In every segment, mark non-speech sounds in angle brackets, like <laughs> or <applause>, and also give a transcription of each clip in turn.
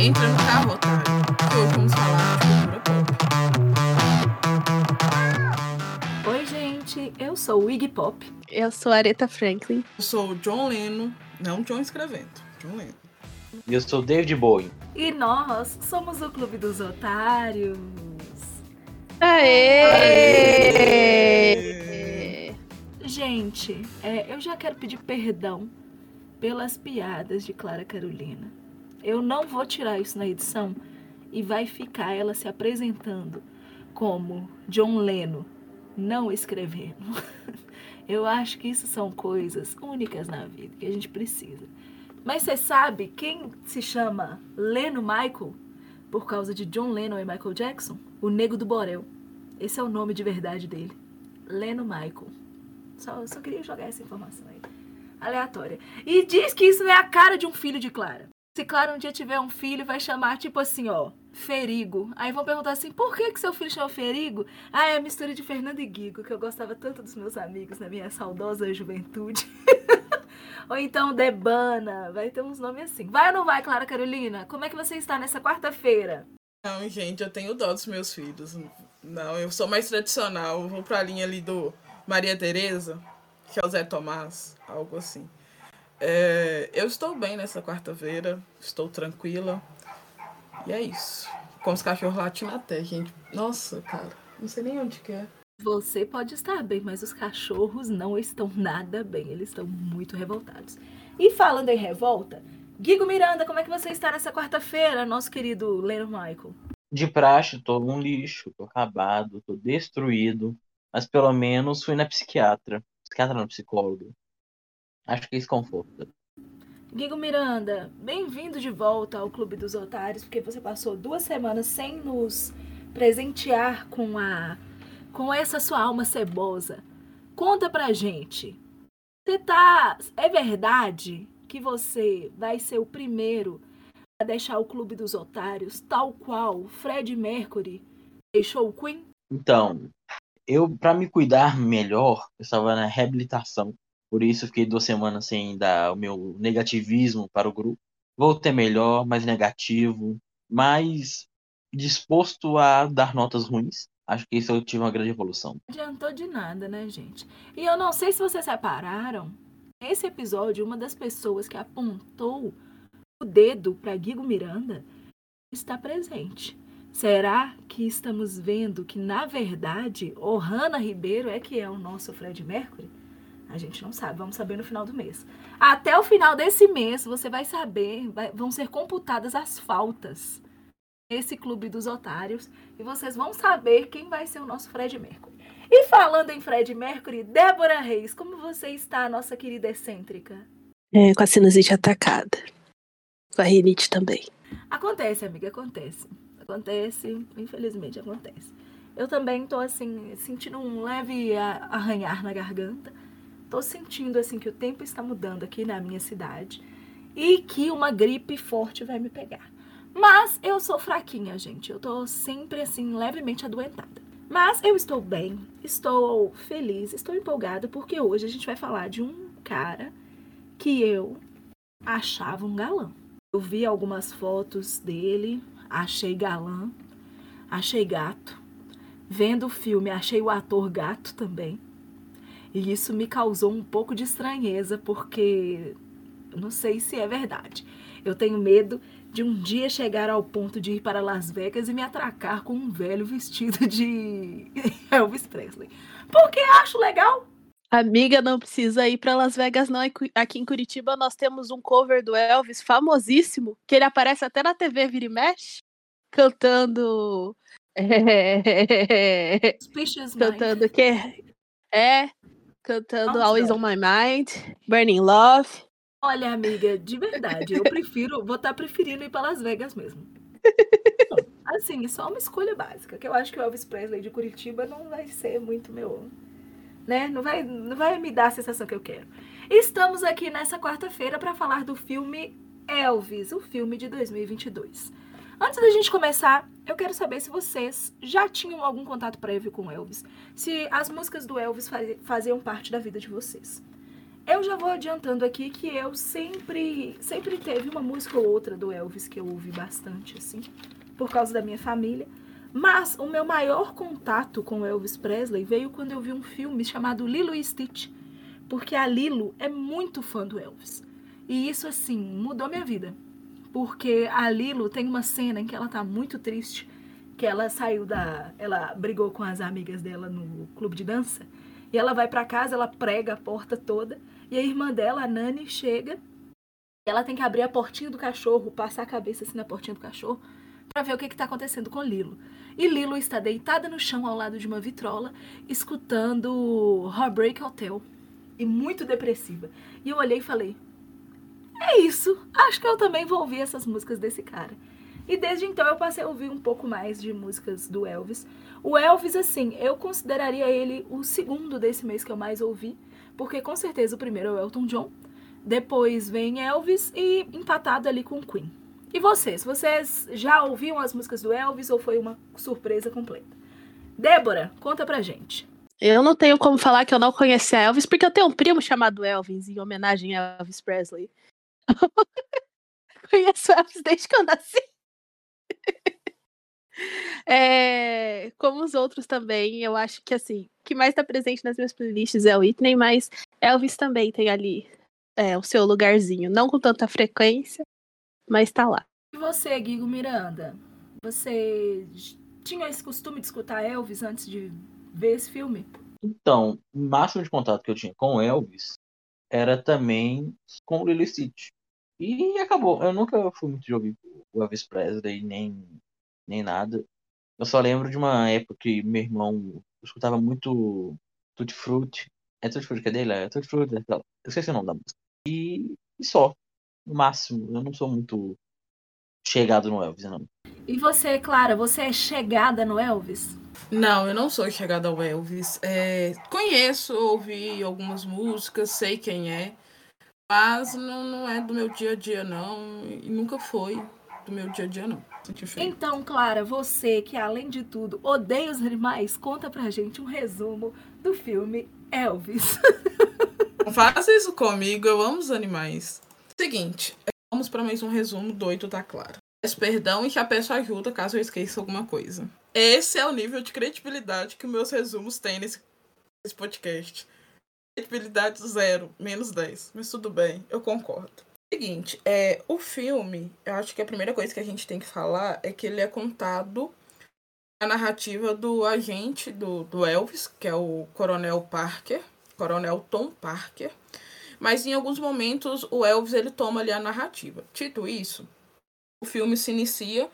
Entra no carro, otário. Que hoje vamos falar de cultura pop. Oi, gente. Eu sou o Iggy Pop. Eu sou a Aretha Franklin. Eu sou o John Leno. Não John escrevendo. John Leno. E eu sou o David Bowie. E nós somos o Clube dos Otários. Aê! Aê! Gente, é, eu já quero pedir perdão pelas piadas de Clara Carolina. Eu não vou tirar isso na edição e vai ficar ela se apresentando como John Leno, não escrevendo. <laughs> Eu acho que isso são coisas únicas na vida que a gente precisa. Mas você sabe quem se chama Leno Michael por causa de John Lennon e Michael Jackson? O Nego do Borel. Esse é o nome de verdade dele. Leno Michael. Só, só queria jogar essa informação aí. Aleatória. E diz que isso é a cara de um filho de Clara. Se Clara um dia tiver um filho, vai chamar tipo assim, ó, Ferigo. Aí vão perguntar assim, por que, que seu filho chama Ferigo? Ah, é a mistura de Fernando e Guigo, que eu gostava tanto dos meus amigos na minha saudosa juventude. <laughs> ou então Debana, vai ter uns nomes assim. Vai ou não vai, Clara Carolina? Como é que você está nessa quarta-feira? Não, gente, eu tenho dó dos meus filhos. Não, eu sou mais tradicional. Eu vou pra linha ali do Maria Tereza, que é o Zé Tomás, algo assim. É, eu estou bem nessa quarta-feira, estou tranquila. E é isso. Com os cachorros latindo até, gente. Nossa, cara, não sei nem onde que é. Você pode estar bem, mas os cachorros não estão nada bem. Eles estão muito revoltados. E falando em revolta, Guigo Miranda, como é que você está nessa quarta-feira, nosso querido Leno Michael? De praxe, tô um lixo, tô acabado, tô destruído. Mas pelo menos fui na psiquiatra. Psiquiatra não, psicóloga. Acho que isso conforta. Guigo Miranda, bem-vindo de volta ao Clube dos Otários, porque você passou duas semanas sem nos presentear com a com essa sua alma cebosa. Conta pra gente. Você tá. É verdade que você vai ser o primeiro a deixar o Clube dos Otários, tal qual Fred Mercury deixou o Queen? Então, eu, para me cuidar melhor, eu estava na reabilitação. Por isso, fiquei duas semanas sem dar o meu negativismo para o grupo. Voltei melhor, mais negativo, mais disposto a dar notas ruins. Acho que isso eu tive uma grande evolução. Não adiantou de nada, né, gente? E eu não sei se vocês repararam, nesse episódio, uma das pessoas que apontou o dedo para Guigo Miranda está presente. Será que estamos vendo que, na verdade, Ohana Ribeiro é que é o nosso Fred Mercury? A gente não sabe, vamos saber no final do mês. Até o final desse mês, você vai saber, vai, vão ser computadas as faltas nesse clube dos otários e vocês vão saber quem vai ser o nosso Fred Mercury. E falando em Fred Mercury, Débora Reis, como você está, nossa querida excêntrica? É, com a sinusite atacada. Com a rinite também. Acontece, amiga, acontece. Acontece, infelizmente acontece. Eu também tô assim, sentindo um leve arranhar na garganta. Tô sentindo assim que o tempo está mudando aqui na minha cidade e que uma gripe forte vai me pegar. Mas eu sou fraquinha, gente. Eu tô sempre assim levemente adoentada. Mas eu estou bem, estou feliz, estou empolgada porque hoje a gente vai falar de um cara que eu achava um galã. Eu vi algumas fotos dele, achei galã, achei gato. Vendo o filme, achei o ator gato também. E isso me causou um pouco de estranheza, porque não sei se é verdade. Eu tenho medo de um dia chegar ao ponto de ir para Las Vegas e me atracar com um velho vestido de <laughs> Elvis Presley. Porque acho legal. Amiga, não precisa ir para Las Vegas, não. Aqui em Curitiba nós temos um cover do Elvis famosíssimo, que ele aparece até na TV Vira e Mexe, cantando. <laughs> Cantando o quê? É, cantando Always on My Mind, Burning Love. Olha, amiga, de verdade, eu prefiro, vou estar tá preferindo ir para Las Vegas mesmo. <laughs> Assim, só uma escolha básica, que eu acho que o Elvis Presley de Curitiba não vai ser muito meu, né? Não vai, não vai me dar a sensação que eu quero. Estamos aqui nessa quarta-feira para falar do filme Elvis, o filme de 2022. Antes da gente começar, eu quero saber se vocês já tinham algum contato prévio com Elvis, se as músicas do Elvis faziam parte da vida de vocês. Eu já vou adiantando aqui que eu sempre, sempre teve uma música ou outra do Elvis que eu ouvi bastante, assim, por causa da minha família. Mas o meu maior contato com Elvis Presley veio quando eu vi um filme chamado Lilo e Stitch, porque a Lilo é muito fã do Elvis. E isso, assim, mudou minha vida. Porque a Lilo tem uma cena em que ela tá muito triste, que ela saiu da. Ela brigou com as amigas dela no clube de dança. E ela vai para casa, ela prega a porta toda. E a irmã dela, a Nani, chega. Ela tem que abrir a portinha do cachorro, passar a cabeça assim na portinha do cachorro, para ver o que está acontecendo com Lilo. E Lilo está deitada no chão ao lado de uma vitrola, escutando Heartbreak Hotel. E muito depressiva. E eu olhei e falei: É isso, acho que eu também vou ouvir essas músicas desse cara. E desde então eu passei a ouvir um pouco mais de músicas do Elvis. O Elvis, assim, eu consideraria ele o segundo desse mês que eu mais ouvi porque com certeza o primeiro é o Elton John, depois vem Elvis e empatado ali com Queen. E vocês? Vocês já ouviam as músicas do Elvis ou foi uma surpresa completa? Débora, conta pra gente. Eu não tenho como falar que eu não conhecia Elvis, porque eu tenho um primo chamado Elvis, em homenagem a Elvis Presley. <laughs> Conheço Elvis desde que eu nasci. É, como os outros também, eu acho que assim, o que mais está presente nas minhas playlists é o Whitney, mas Elvis também tem ali é, o seu lugarzinho, não com tanta frequência, mas está lá. E você, Guigo Miranda? Você tinha esse costume de escutar Elvis antes de ver esse filme? Então, o máximo de contato que eu tinha com Elvis era também com o Lilo Stitch. E acabou. Eu nunca fui muito de ouvir o Elvis Presley, nem nem nada. Eu só lembro de uma época que meu irmão escutava muito Tutti Frutti. É Tutti Frutti que é dele? É Tutti Frutti. É eu esqueci o nome da música. E, e só. No máximo. Eu não sou muito chegado no Elvis, não. E você, Clara, você é chegada no Elvis? Não, eu não sou chegada ao Elvis. É, conheço, ouvi algumas músicas, sei quem é, mas não, não é do meu dia a dia, não. E nunca foi do meu dia a dia, não. Então, Clara, você que além de tudo odeia os animais, conta pra gente um resumo do filme Elvis. <laughs> Não faça isso comigo, eu amo os animais. Seguinte, vamos para mais um resumo doido da Clara. Peço perdão e a peço ajuda caso eu esqueça alguma coisa. Esse é o nível de credibilidade que meus resumos têm nesse, nesse podcast. Credibilidade zero, menos 10. Mas tudo bem, eu concordo. Seguinte, é, o filme, eu acho que a primeira coisa que a gente tem que falar é que ele é contado a narrativa do agente do, do Elvis, que é o Coronel Parker, Coronel Tom Parker. Mas em alguns momentos o Elvis ele toma ali a narrativa. Tito isso, o filme se inicia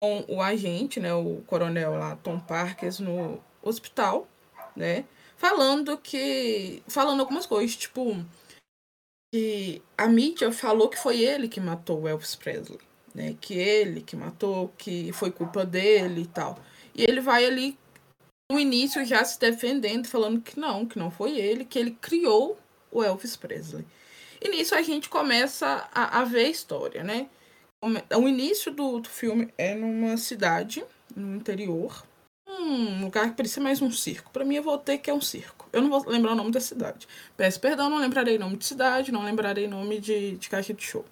com o agente, né, o coronel lá, Tom Parker, no hospital, né, falando que falando algumas coisas, tipo, que a mídia falou que foi ele que matou o Elvis Presley, né? Que ele que matou, que foi culpa dele e tal. E ele vai ali no início já se defendendo, falando que não, que não foi ele, que ele criou o Elvis Presley. E nisso a gente começa a, a ver a história, né? O início do, do filme é numa cidade no interior, um lugar que parecia mais um circo. Para mim, eu vou ter que é um circo. Eu não vou lembrar o nome da cidade. Peço perdão, não lembrarei nome de cidade, não lembrarei nome de, de caixa de show.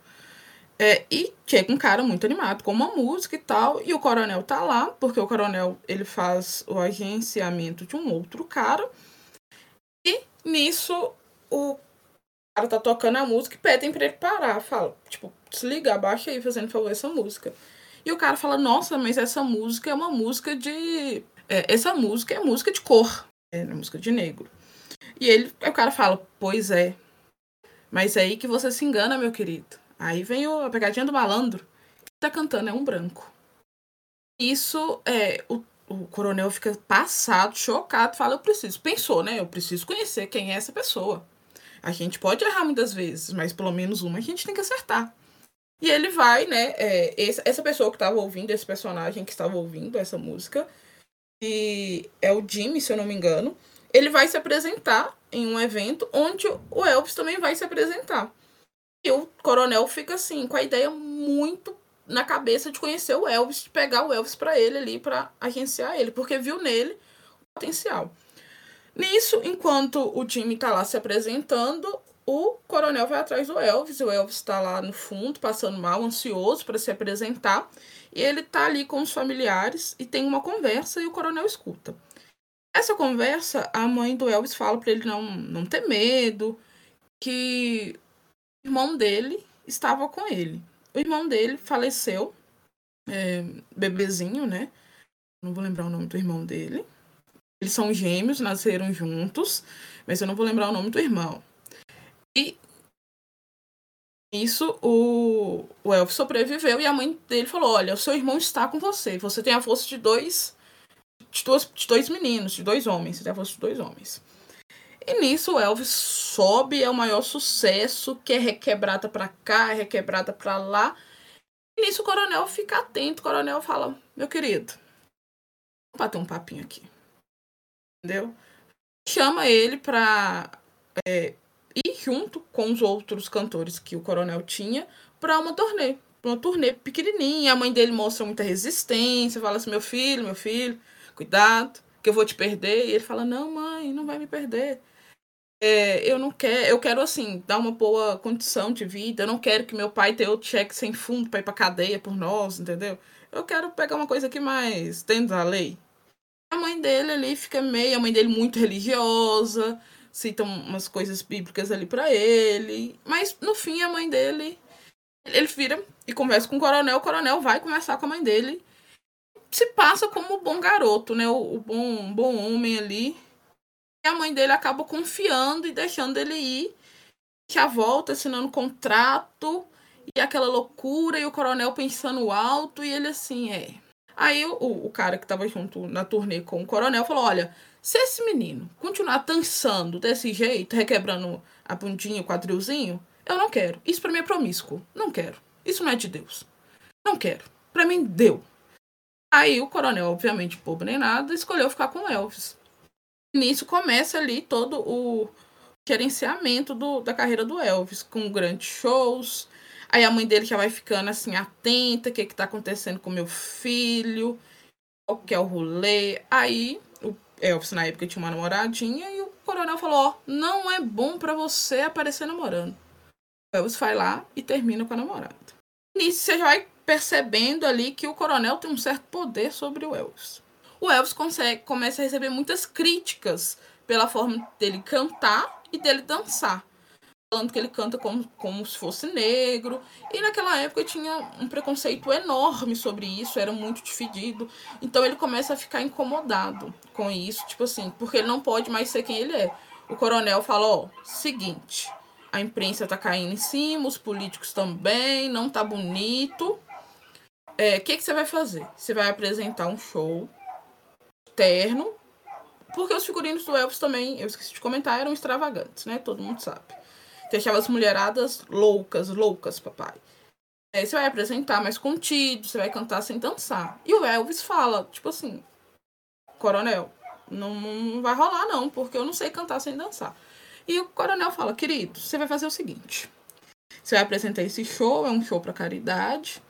É, e chega um cara muito animado com uma música e tal, e o coronel tá lá, porque o coronel ele faz o agenciamento de um outro cara. E nisso o cara tá tocando a música e pedem pra ele parar. Fala, tipo, desliga, abaixa aí, fazendo favor essa música. E o cara fala, nossa, mas essa música é uma música de é, essa música é música de cor, é música de negro. E ele, o cara fala, pois é. Mas é aí que você se engana, meu querido. Aí vem a pegadinha do malandro. Que tá cantando é um branco. Isso é o, o coronel fica passado, chocado, fala, eu preciso. Pensou, né? Eu preciso conhecer quem é essa pessoa. A gente pode errar muitas vezes, mas pelo menos uma a gente tem que acertar. E ele vai, né? É, essa pessoa que estava ouvindo, esse personagem que estava ouvindo essa música, que é o Jimmy, se eu não me engano, ele vai se apresentar em um evento onde o Elvis também vai se apresentar. E o coronel fica assim, com a ideia muito na cabeça de conhecer o Elvis, de pegar o Elvis para ele ali, para agenciar ele, porque viu nele o potencial. Nisso, enquanto o Jimmy tá lá se apresentando, o coronel vai atrás do Elvis, o Elvis está lá no fundo, passando mal, ansioso para se apresentar, e ele tá ali com os familiares e tem uma conversa e o coronel escuta. Essa conversa, a mãe do Elvis fala para ele não, não ter medo, que o irmão dele estava com ele. O irmão dele faleceu, é, bebezinho, né? Não vou lembrar o nome do irmão dele. Eles são gêmeos, nasceram juntos, mas eu não vou lembrar o nome do irmão. E isso o, o Elvis sobreviveu e a mãe dele falou: Olha, o seu irmão está com você. Você tem a força de dois. De dois, de dois meninos, de dois homens. Você tem a força de dois homens. E nisso o Elvis sobe, é o maior sucesso, que é requebrada pra cá, requebrada pra lá. E nisso o coronel fica atento. O coronel fala: Meu querido, vamos bater um papinho aqui. Entendeu? Chama ele pra é, ir junto com os outros cantores que o coronel tinha para uma turnê. Uma turnê pequenininha. A mãe dele mostra muita resistência, fala assim: meu filho, meu filho, cuidado, que eu vou te perder. E ele fala: não, mãe, não vai me perder. É, eu não quero, eu quero assim, dar uma boa condição de vida. Eu não quero que meu pai tenha outro cheque sem fundo para ir pra cadeia por nós, entendeu? Eu quero pegar uma coisa aqui mais dentro da lei. A mãe dele ali fica meio, a mãe dele muito religiosa, citam umas coisas bíblicas ali para ele. Mas no fim a mãe dele. Ele vira e conversa com o coronel. O coronel vai conversar com a mãe dele. Se passa como um bom garoto, né? O, o bom, bom homem ali. E a mãe dele acaba confiando e deixando ele ir. Já volta assinando contrato. E aquela loucura. E o coronel pensando alto. E ele assim, é. Aí o, o cara que tava junto na turnê com o coronel falou: Olha, se esse menino continuar dançando desse jeito, requebrando a bundinha, o quadrilzinho, eu não quero. Isso para mim é promíscuo. Não quero. Isso não é de Deus. Não quero. Para mim, deu. Aí o coronel, obviamente, pobre nem nada, escolheu ficar com Elvis. Nisso começa ali todo o gerenciamento do, da carreira do Elvis, com grandes shows. Aí a mãe dele já vai ficando assim, atenta, o que, que tá acontecendo com meu filho, qual que é o rolê. Aí Elvis na época tinha uma namoradinha e o coronel falou: Ó, não é bom para você aparecer namorando. O Elvis vai lá e termina com a namorada. Nisso você já vai percebendo ali que o coronel tem um certo poder sobre o Elvis. O Elvis consegue, começa a receber muitas críticas pela forma dele cantar e dele dançar falando que ele canta como, como se fosse negro. E naquela época tinha um preconceito enorme sobre isso, era muito dividido. Então ele começa a ficar incomodado com isso, tipo assim, porque ele não pode mais ser quem ele é. O coronel fala, ó, seguinte, a imprensa tá caindo em cima, os políticos também, não tá bonito. O é, que, que você vai fazer? Você vai apresentar um show terno, porque os figurinos do Elvis também, eu esqueci de comentar, eram extravagantes, né? Todo mundo sabe. Deixava as mulheradas loucas, loucas, papai. Aí você vai apresentar mais contido, você vai cantar sem dançar. E o Elvis fala, tipo assim, coronel, não, não vai rolar não, porque eu não sei cantar sem dançar. E o coronel fala, querido, você vai fazer o seguinte. Você vai apresentar esse show, é um show para caridade.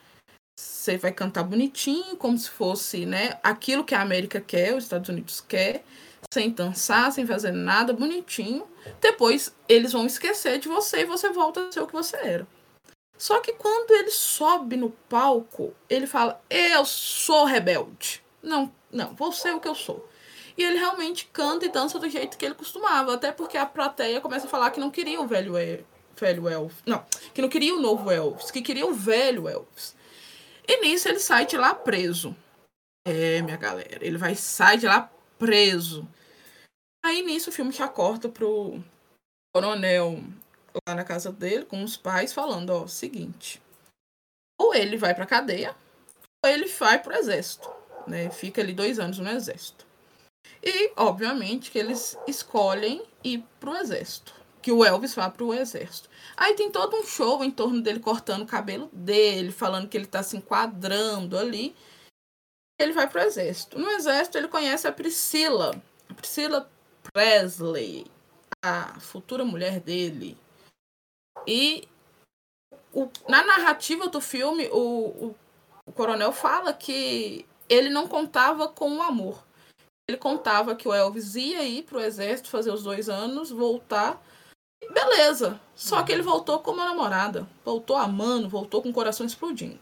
Você vai cantar bonitinho, como se fosse, né, aquilo que a América quer, os Estados Unidos quer sem dançar, sem fazer nada, bonitinho. Depois eles vão esquecer de você e você volta a ser o que você era. Só que quando ele sobe no palco, ele fala: Eu sou rebelde. Não, não, vou ser o que eu sou. E ele realmente canta e dança do jeito que ele costumava. Até porque a plateia começa a falar que não queria o velho, El velho Elvis. Não, que não queria o novo Elvis, que queria o velho Elvis. E nisso ele sai de lá preso. É, minha galera. Ele vai sair de lá preso. Aí nisso o filme já corta pro coronel lá na casa dele, com os pais, falando, ó, seguinte. Ou ele vai pra cadeia, ou ele vai pro exército. Né? Fica ali dois anos no exército. E, obviamente, que eles escolhem ir pro exército. Que o Elvis vá pro exército. Aí tem todo um show em torno dele cortando o cabelo dele, falando que ele tá se enquadrando ali. Ele vai pro exército. No exército ele conhece a Priscila. A Priscila Presley, a futura mulher dele. E o, na narrativa do filme, o, o, o coronel fala que ele não contava com o amor. Ele contava que o Elvis ia ir para o exército fazer os dois anos, voltar Beleza. Só que ele voltou com uma namorada. Voltou amando, voltou com o coração explodindo.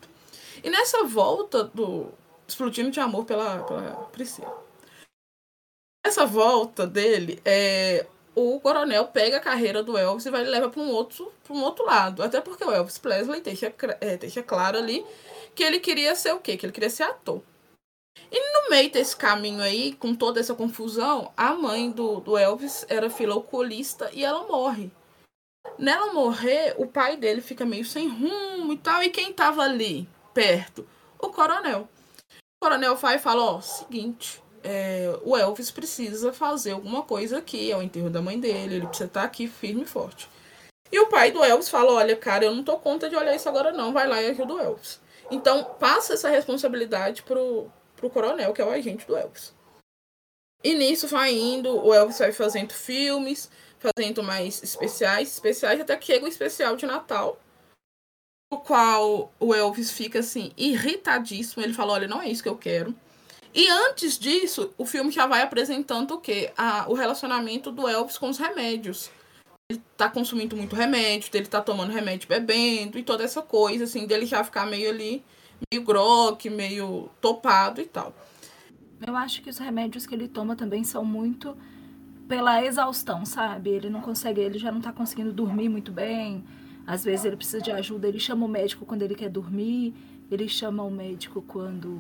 E nessa volta do. explodindo de amor pela, pela Priscila. Nessa volta dele, é, o coronel pega a carreira do Elvis e vai levar para um outro para um outro lado. Até porque o Elvis Presley deixa, é, deixa claro ali que ele queria ser o quê? Que ele queria ser ator. E no meio desse caminho aí, com toda essa confusão, a mãe do, do Elvis era filoculista e ela morre. Nela morrer, o pai dele fica meio sem rumo e tal. E quem tava ali perto? O coronel. O coronel vai e fala: Ó, seguinte, é, o Elvis precisa fazer alguma coisa aqui. É o enterro da mãe dele, ele precisa estar aqui firme e forte. E o pai do Elvis fala: Olha, cara, eu não tô conta de olhar isso agora, não. Vai lá e ajuda o Elvis. Então, passa essa responsabilidade pro, pro coronel, que é o agente do Elvis. E nisso vai indo, o Elvis vai fazendo filmes, fazendo mais especiais, especiais, até que chega o especial de Natal, o qual o Elvis fica assim, irritadíssimo. Ele fala: Olha, não é isso que eu quero. E antes disso, o filme já vai apresentando o quê? A, o relacionamento do Elvis com os remédios. Ele tá consumindo muito remédio, ele tá tomando remédio bebendo e toda essa coisa, assim, dele já ficar meio ali, meio groque, meio topado e tal. Eu acho que os remédios que ele toma também são muito pela exaustão, sabe? Ele não consegue, ele já não tá conseguindo dormir muito bem. Às vezes ele precisa de ajuda, ele chama o médico quando ele quer dormir. Ele chama o médico quando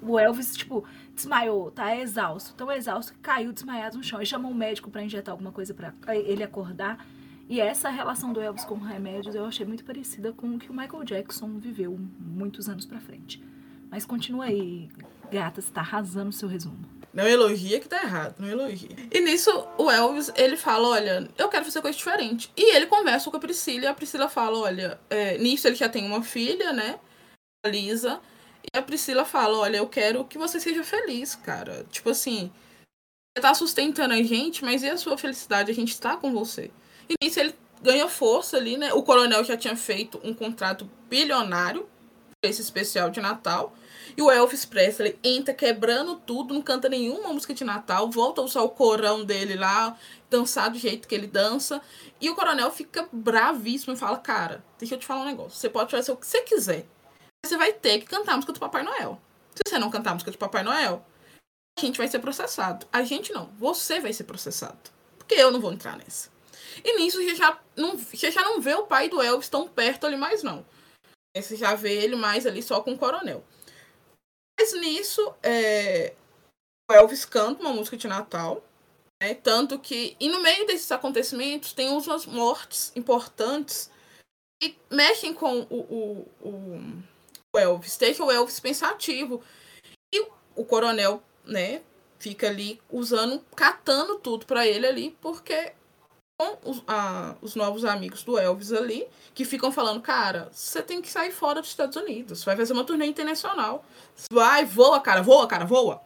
o Elvis, tipo, desmaiou, tá exausto. Tão exausto que caiu desmaiado no chão. Ele chama o médico para injetar alguma coisa para ele acordar. E essa relação do Elvis com remédios eu achei muito parecida com o que o Michael Jackson viveu muitos anos para frente. Mas continua aí, gata, você tá arrasando o seu resumo. Não elogia que tá errado, não elogia. E nisso, o Elvis, ele fala, olha, eu quero fazer coisa diferente. E ele conversa com a Priscila, e a Priscila fala, olha, é, nisso ele já tem uma filha, né? Lisa. E a Priscila fala: Olha, eu quero que você seja feliz, cara. Tipo assim, você tá sustentando a gente, mas e a sua felicidade? A gente tá com você. E nisso ele ganha força ali, né? O coronel já tinha feito um contrato bilionário esse especial de Natal. E o Elvis Presley entra quebrando tudo, não canta nenhuma música de Natal, volta a usar o corão dele lá, dançar do jeito que ele dança. E o coronel fica bravíssimo e fala: Cara, deixa eu te falar um negócio. Você pode fazer o que você quiser você vai ter que cantar a música do Papai Noel. Se você não cantar a música do Papai Noel, a gente vai ser processado. A gente não, você vai ser processado. Porque eu não vou entrar nessa. E nisso você já não, você já não vê o pai do Elvis tão perto ali mais, não. Você já vê ele mais ali só com o coronel. Mas nisso, é, o Elvis canta uma música de Natal. Né? Tanto que. E no meio desses acontecimentos tem umas mortes importantes que mexem com o, o, o Elvis, deixa o Elvis pensativo. E o coronel, né, fica ali usando, catando tudo para ele ali, porque com os, a, os novos amigos do Elvis ali, que ficam falando, cara, você tem que sair fora dos Estados Unidos, vai fazer uma turnê internacional. Vai, voa, cara, voa, cara, voa.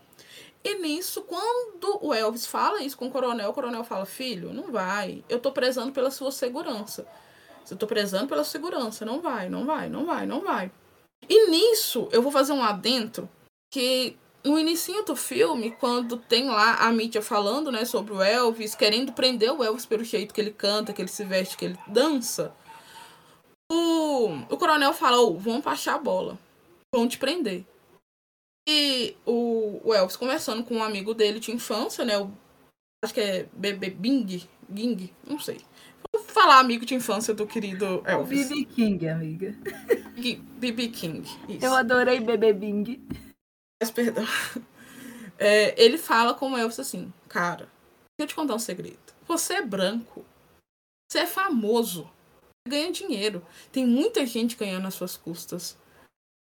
E nisso, quando o Elvis fala isso com o coronel, o coronel fala, filho, não vai, eu tô prezando pela sua segurança. Eu tô prezando pela segurança, não vai, não vai, não vai, não vai. E nisso, eu vou fazer um adentro que no início do filme, quando tem lá a mídia falando, né, sobre o Elvis, querendo prender o Elvis pelo jeito que ele canta, que ele se veste, que ele dança, o, o coronel fala, oh, vão baixar a bola, vão te prender. E o, o Elvis conversando com um amigo dele de infância, né, o, acho que é Bebê Bing, Ging, não sei. Falar amigo de infância do querido Elvis. B.B. King, amiga. B.B. King. Isso. Eu adorei Bebê Bing. Mas, perdão. É, ele fala com o Elvis assim, cara, deixa eu te contar um segredo. Você é branco. Você é famoso. Você ganha dinheiro. Tem muita gente ganhando às suas custas.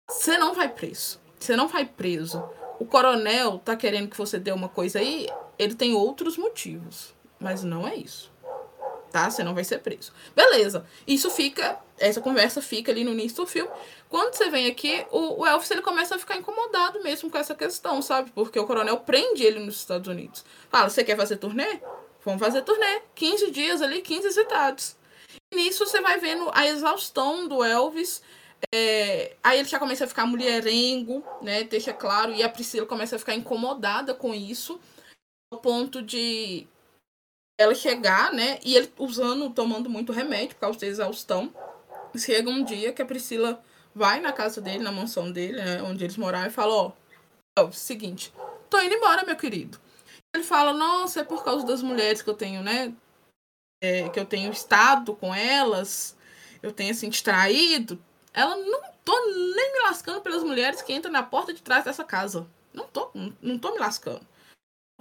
Você não vai preso. Você não vai preso. O coronel tá querendo que você dê uma coisa aí, ele tem outros motivos. Mas não é isso tá? Você não vai ser preso. Beleza. Isso fica, essa conversa fica ali no início do filme. Quando você vem aqui, o, o Elvis ele começa a ficar incomodado mesmo com essa questão, sabe? Porque o coronel prende ele nos Estados Unidos. Fala, você quer fazer turnê? Vamos fazer turnê. 15 dias ali, 15 cidades. E nisso você vai vendo a exaustão do Elvis. É, aí ele já começa a ficar mulherengo, né? Deixa claro. E a Priscila começa a ficar incomodada com isso. Ao ponto de ela chegar, né? E ele usando, tomando muito remédio por causa da exaustão. Chega um dia que a Priscila vai na casa dele, na mansão dele, né? Onde eles moravam, e fala, ó, é o seguinte, tô indo embora, meu querido. Ele fala, nossa, é por causa das mulheres que eu tenho, né? É, que eu tenho estado com elas, eu tenho assim, distraído. Ela não tô nem me lascando pelas mulheres que entram na porta de trás dessa casa. Não tô, não tô me lascando.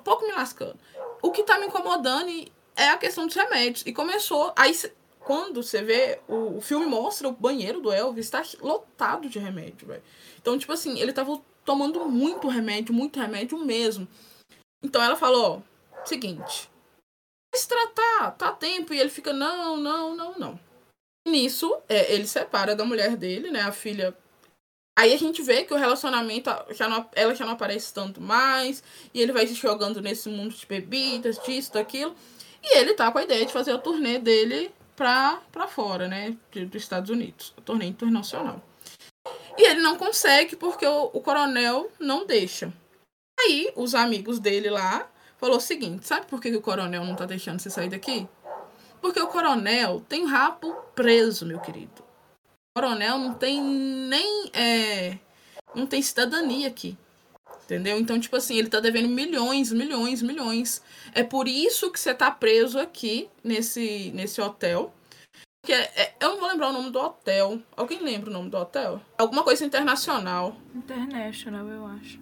Pouco me lascando. O que tá me incomodando é a questão dos remédios. E começou. Aí, quando você vê, o, o filme mostra o banheiro do Elvis tá lotado de remédio, velho. Então, tipo assim, ele tava tomando muito remédio, muito remédio mesmo. Então ela falou: seguinte, se tratar, tá tempo. E ele fica: não, não, não, não. Nisso, é, ele separa da mulher dele, né? A filha. Aí a gente vê que o relacionamento, já não, ela já não aparece tanto mais. E ele vai se jogando nesse mundo de bebidas, disso, daquilo. E ele tá com a ideia de fazer a turnê dele pra, pra fora, né? Dos Estados Unidos. A turnê internacional. E ele não consegue porque o, o coronel não deixa. Aí os amigos dele lá falou o seguinte: sabe por que o coronel não tá deixando você sair daqui? Porque o coronel tem rabo preso, meu querido. O coronel não tem nem. É, não tem cidadania aqui. Entendeu? Então, tipo assim, ele tá devendo milhões, milhões, milhões. É por isso que você tá preso aqui nesse, nesse hotel. Que é, é, eu não vou lembrar o nome do hotel. Alguém lembra o nome do hotel? Alguma coisa internacional. International, eu acho.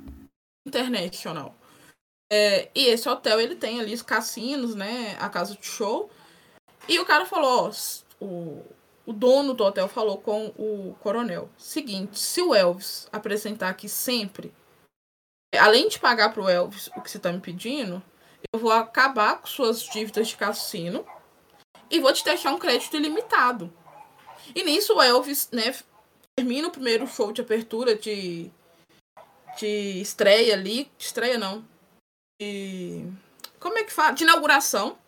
International. É, e esse hotel, ele tem ali os cassinos, né? A casa de show. E o cara falou, ó, o, o dono do hotel falou com o coronel. Seguinte, se o Elvis apresentar aqui sempre, além de pagar pro Elvis o que você tá me pedindo, eu vou acabar com suas dívidas de cassino e vou te deixar um crédito ilimitado. E nisso o Elvis, né, termina o primeiro show de abertura de de estreia ali, de estreia não. De como é que fala? De inauguração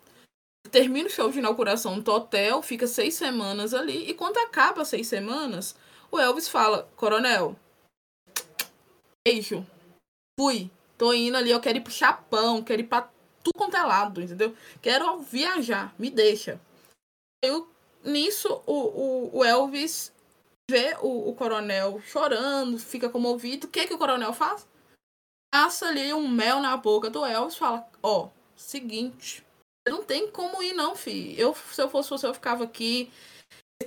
termina o show de inauguração do hotel, fica seis semanas ali, e quando acaba seis semanas, o Elvis fala, coronel, beijo, fui, tô indo ali, eu quero ir pro Japão, quero ir pra tudo quanto é lado, entendeu? Quero viajar, me deixa. Eu, nisso, o, o, o Elvis vê o, o coronel chorando, fica comovido, o que que o coronel faz? Passa ali um mel na boca do Elvis fala, ó, oh, seguinte, não tem como ir, não, fi. Eu, se eu fosse você, eu ficava aqui.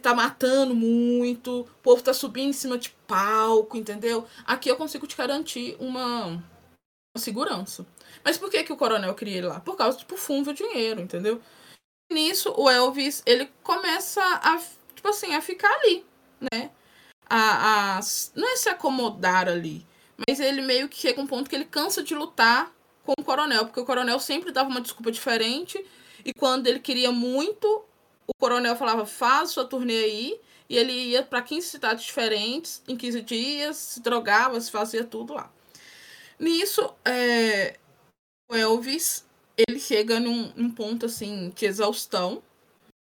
Tá matando muito. O povo tá subindo em cima de palco, entendeu? Aqui eu consigo te garantir uma, segurança. Mas por que, que o coronel queria ir lá? Por causa, tipo, fundo o dinheiro, entendeu? Nisso, o Elvis, ele começa a, tipo assim, a ficar ali, né? A, a, não é se acomodar ali, mas ele meio que chega um ponto que ele cansa de lutar com o coronel, porque o coronel sempre dava uma desculpa diferente. E quando ele queria muito, o coronel falava: faz sua turnê aí. E ele ia para 15 cidades diferentes em 15 dias, se drogava, se fazia tudo lá. Nisso, é, o Elvis ele chega num, num, ponto assim de exaustão.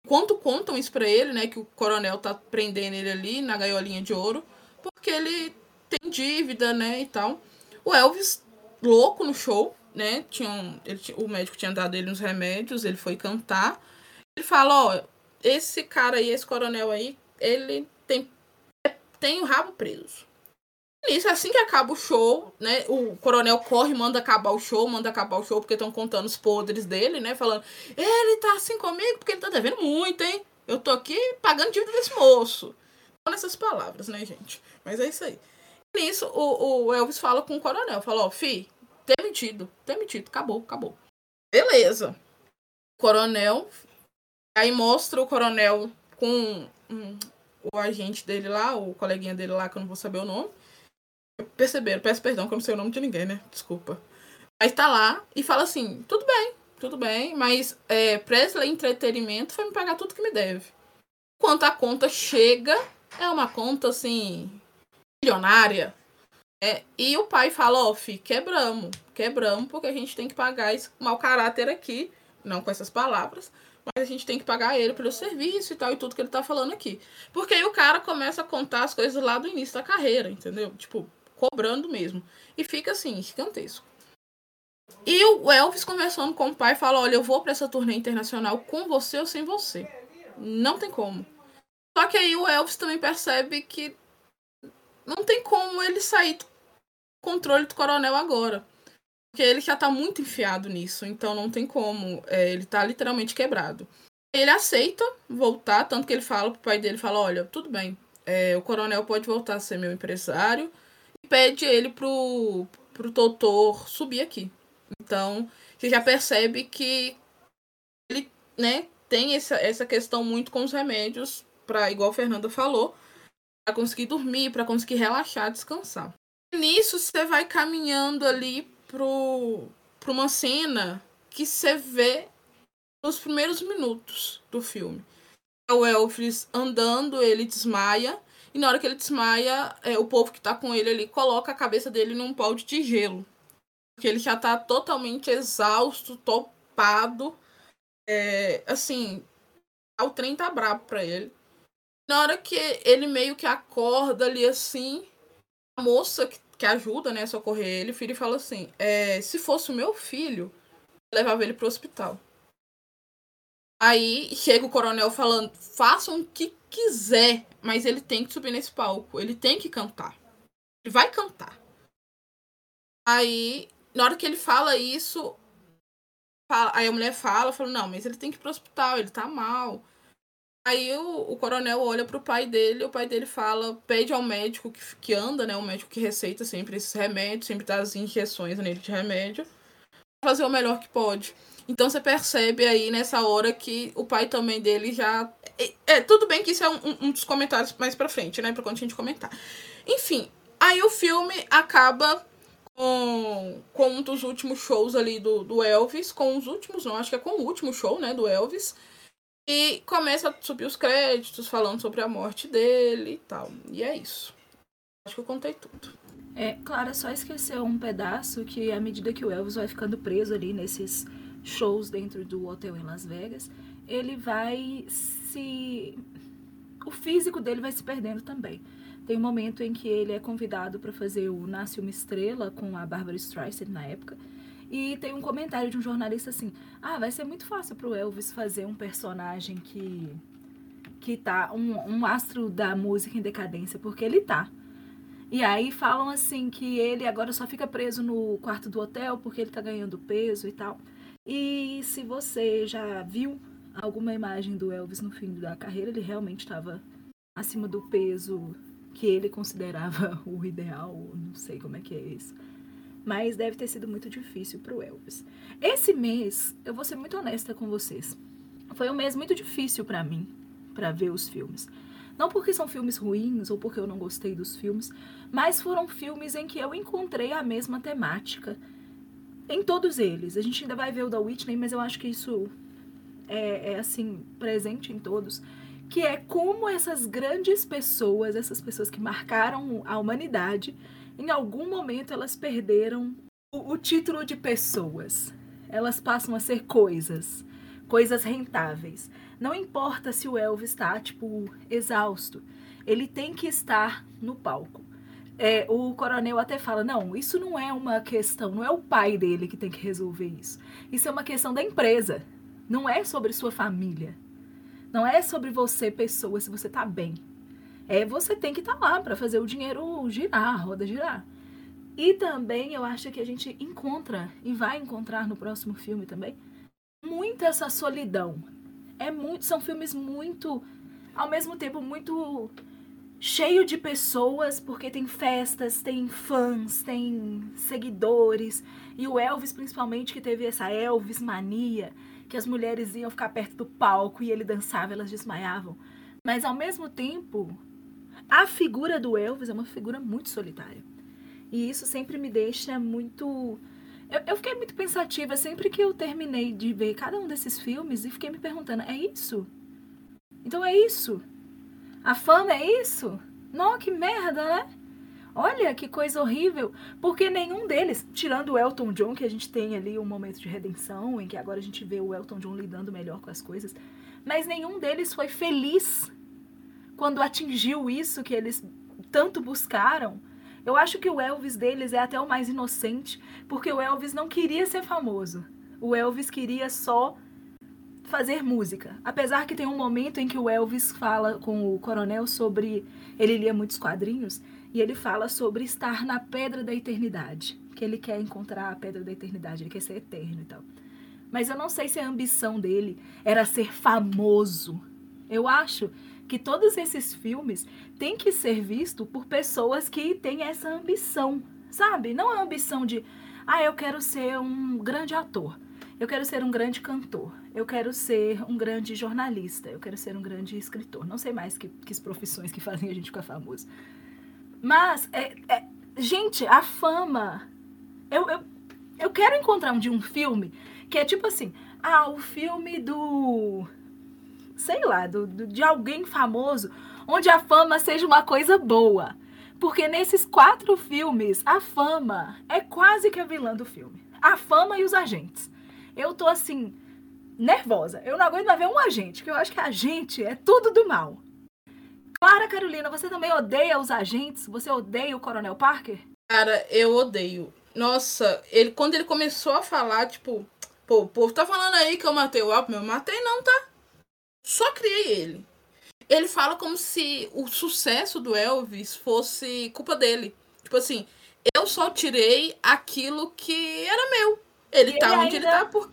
Quanto contam isso para ele, né? Que o coronel tá prendendo ele ali na gaiolinha de ouro, porque ele tem dívida, né? E tal. O Elvis, louco no show, né? Ele, o médico tinha dado ele uns remédios, ele foi cantar. Ele fala, ó, esse cara aí, esse coronel aí, ele tem, tem o rabo preso. Nisso, assim que acaba o show, né? O coronel corre, manda acabar o show, manda acabar o show, porque estão contando os podres dele, né? Falando, ele tá assim comigo porque ele tá devendo muito, hein? Eu tô aqui pagando dívida desse moço. Olha essas palavras, né, gente? Mas é isso aí. Nisso, o, o Elvis fala com o coronel, fala, ó, fi, Demitido. Demitido. Acabou, acabou. Beleza. Coronel. Aí mostra o coronel com um, o agente dele lá, o coleguinha dele lá, que eu não vou saber o nome. Perceberam, peço perdão que eu não sei o nome de ninguém, né? Desculpa. Aí tá lá e fala assim: tudo bem, tudo bem, mas é, Presley Entretenimento foi me pagar tudo que me deve. Quanto a conta chega, é uma conta assim, milionária. É, e o pai fala, ó, oh, fi, quebramos, quebramos, porque a gente tem que pagar esse mau caráter aqui, não com essas palavras, mas a gente tem que pagar ele pelo serviço e tal, e tudo que ele tá falando aqui. Porque aí o cara começa a contar as coisas lá do início da carreira, entendeu? Tipo, cobrando mesmo. E fica assim, gigantesco. E o Elvis conversando com o pai fala: Olha, eu vou para essa turnê internacional com você ou sem você. Não tem como. Só que aí o Elvis também percebe que não tem como ele sair do controle do coronel agora. Porque ele já tá muito enfiado nisso, então não tem como. É, ele tá literalmente quebrado. Ele aceita voltar, tanto que ele fala pro pai dele, fala, olha, tudo bem, é, o coronel pode voltar a ser meu empresário. E pede ele pro, pro doutor subir aqui. Então, você já percebe que ele, né, tem essa, essa questão muito com os remédios, para igual a Fernanda falou, para conseguir dormir, para conseguir relaxar, descansar. E nisso você vai caminhando ali pro, pro uma cena que você vê nos primeiros minutos do filme. É o Elvis andando, ele desmaia, e na hora que ele desmaia, é, o povo que tá com ele ali coloca a cabeça dele num pau de gelo. Porque ele já tá totalmente exausto, topado. É, assim, o trem tá brabo pra ele. Na hora que ele meio que acorda ali assim, a moça que, que ajuda, né, a socorrer ele, filho, fala assim: é, se fosse o meu filho, eu levava ele pro hospital. Aí chega o coronel falando: façam o que quiser, mas ele tem que subir nesse palco, ele tem que cantar. Ele vai cantar. Aí, na hora que ele fala isso, fala, aí a mulher fala, fala: não, mas ele tem que ir pro hospital, ele tá mal. Aí o, o coronel olha pro pai dele, o pai dele fala, pede ao médico que, que anda, né? O médico que receita sempre esses remédios, sempre dá as injeções nele de remédio, fazer o melhor que pode. Então você percebe aí nessa hora que o pai também dele já. É, é tudo bem que isso é um, um, dos comentários mais pra frente, né? Pra quando a gente comentar. Enfim, aí o filme acaba com, com um dos últimos shows ali do, do Elvis, com os últimos, não, acho que é com o último show, né, do Elvis. E começa a subir os créditos falando sobre a morte dele e tal. E é isso. Acho que eu contei tudo. É, Clara só esqueceu um pedaço que à medida que o Elvis vai ficando preso ali nesses shows dentro do hotel em Las Vegas, ele vai se. O físico dele vai se perdendo também. Tem um momento em que ele é convidado para fazer o Nasce uma Estrela com a Barbara Streisand na época. E tem um comentário de um jornalista assim: Ah, vai ser muito fácil pro Elvis fazer um personagem que. que tá. Um, um astro da música em decadência, porque ele tá. E aí falam assim que ele agora só fica preso no quarto do hotel porque ele tá ganhando peso e tal. E se você já viu alguma imagem do Elvis no fim da carreira, ele realmente estava acima do peso que ele considerava <laughs> o ideal, não sei como é que é isso. Mas deve ter sido muito difícil para o Elvis. Esse mês, eu vou ser muito honesta com vocês, foi um mês muito difícil para mim, para ver os filmes. Não porque são filmes ruins ou porque eu não gostei dos filmes, mas foram filmes em que eu encontrei a mesma temática em todos eles. A gente ainda vai ver o da Whitney, mas eu acho que isso é, é assim, presente em todos. Que é como essas grandes pessoas, essas pessoas que marcaram a humanidade, em algum momento elas perderam o, o título de pessoas. Elas passam a ser coisas, coisas rentáveis. Não importa se o Elvis está, tipo, exausto. Ele tem que estar no palco é, o coronel até fala: não, isso não é uma questão, não é o pai dele que tem que resolver isso. Isso é uma questão da empresa. Não é sobre sua família. Não é sobre você, pessoa, se você tá bem. É você tem que estar tá lá para fazer o dinheiro girar, a roda girar. E também eu acho que a gente encontra e vai encontrar no próximo filme também muita essa solidão. É muito, são filmes muito ao mesmo tempo muito cheio de pessoas, porque tem festas, tem fãs, tem seguidores. E o Elvis, principalmente, que teve essa Elvis mania, que as mulheres iam ficar perto do palco e ele dançava, elas desmaiavam. Mas ao mesmo tempo, a figura do Elvis é uma figura muito solitária. E isso sempre me deixa muito. Eu, eu fiquei muito pensativa sempre que eu terminei de ver cada um desses filmes e fiquei me perguntando: é isso? Então é isso? A fama é isso? Não, que merda, né? Olha que coisa horrível, porque nenhum deles, tirando o Elton John, que a gente tem ali um momento de redenção, em que agora a gente vê o Elton John lidando melhor com as coisas, mas nenhum deles foi feliz quando atingiu isso que eles tanto buscaram. Eu acho que o Elvis deles é até o mais inocente, porque o Elvis não queria ser famoso. O Elvis queria só fazer música. Apesar que tem um momento em que o Elvis fala com o coronel sobre. Ele lia muitos quadrinhos e ele fala sobre estar na pedra da eternidade. Que ele quer encontrar a pedra da eternidade, ele quer ser eterno e tal. Mas eu não sei se a ambição dele era ser famoso. Eu acho que todos esses filmes têm que ser vistos por pessoas que têm essa ambição, sabe? Não a ambição de, ah, eu quero ser um grande ator, eu quero ser um grande cantor, eu quero ser um grande jornalista, eu quero ser um grande escritor. Não sei mais que, que profissões que fazem a gente ficar famoso. Mas, é, é, gente, a fama. Eu, eu, eu quero encontrar um de um filme que é tipo assim: ah, o filme do sei lá, do, do, de alguém famoso, onde a fama seja uma coisa boa. Porque nesses quatro filmes, a fama é quase que a vilã do filme. A fama e os agentes. Eu tô assim, nervosa. Eu não aguento mais ver um agente, que eu acho que a gente é tudo do mal. Clara Carolina, você também odeia os agentes? Você odeia o Coronel Parker? Cara, eu odeio. Nossa, ele quando ele começou a falar, tipo, pô, o povo tá falando aí que eu matei o Alckmin. Eu matei não, tá? Só criei ele. Ele fala como se o sucesso do Elvis fosse culpa dele. Tipo assim, eu só tirei aquilo que era meu. Ele e tá ele onde ainda, ele tá por.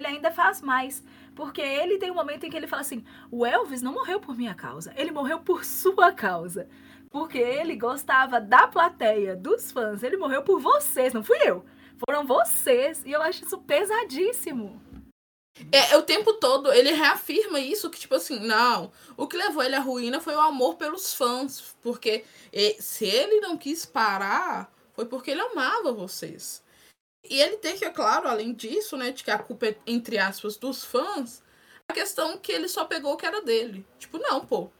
Ele ainda faz mais. Porque ele tem um momento em que ele fala assim: o Elvis não morreu por minha causa, ele morreu por sua causa. Porque ele gostava da plateia, dos fãs. Ele morreu por vocês, não fui eu. Foram vocês. E eu acho isso pesadíssimo. É, é, o tempo todo ele reafirma isso, que tipo assim, não, o que levou ele à ruína foi o amor pelos fãs, porque se ele não quis parar, foi porque ele amava vocês. E ele deixa claro, além disso, né, de que a culpa é, entre aspas, dos fãs, a questão que ele só pegou o que era dele. Tipo, não, pô,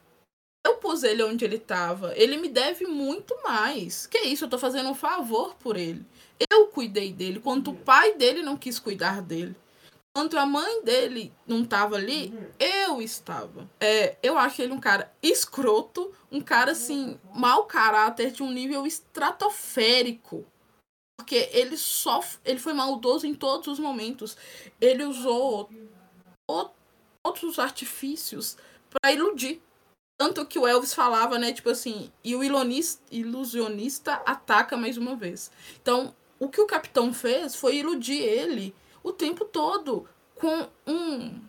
eu pus ele onde ele tava, ele me deve muito mais. Que isso, eu tô fazendo um favor por ele. Eu cuidei dele, quando o pai dele não quis cuidar dele. Enquanto a mãe dele não estava ali, eu estava. É, eu acho ele um cara escroto, um cara assim, mau caráter de um nível estratosférico. Porque ele só ele foi maldoso em todos os momentos. Ele usou todos os artifícios para iludir. Tanto que o Elvis falava, né, tipo assim, e o ilusionista ataca mais uma vez. Então, o que o capitão fez foi iludir ele o tempo todo com um,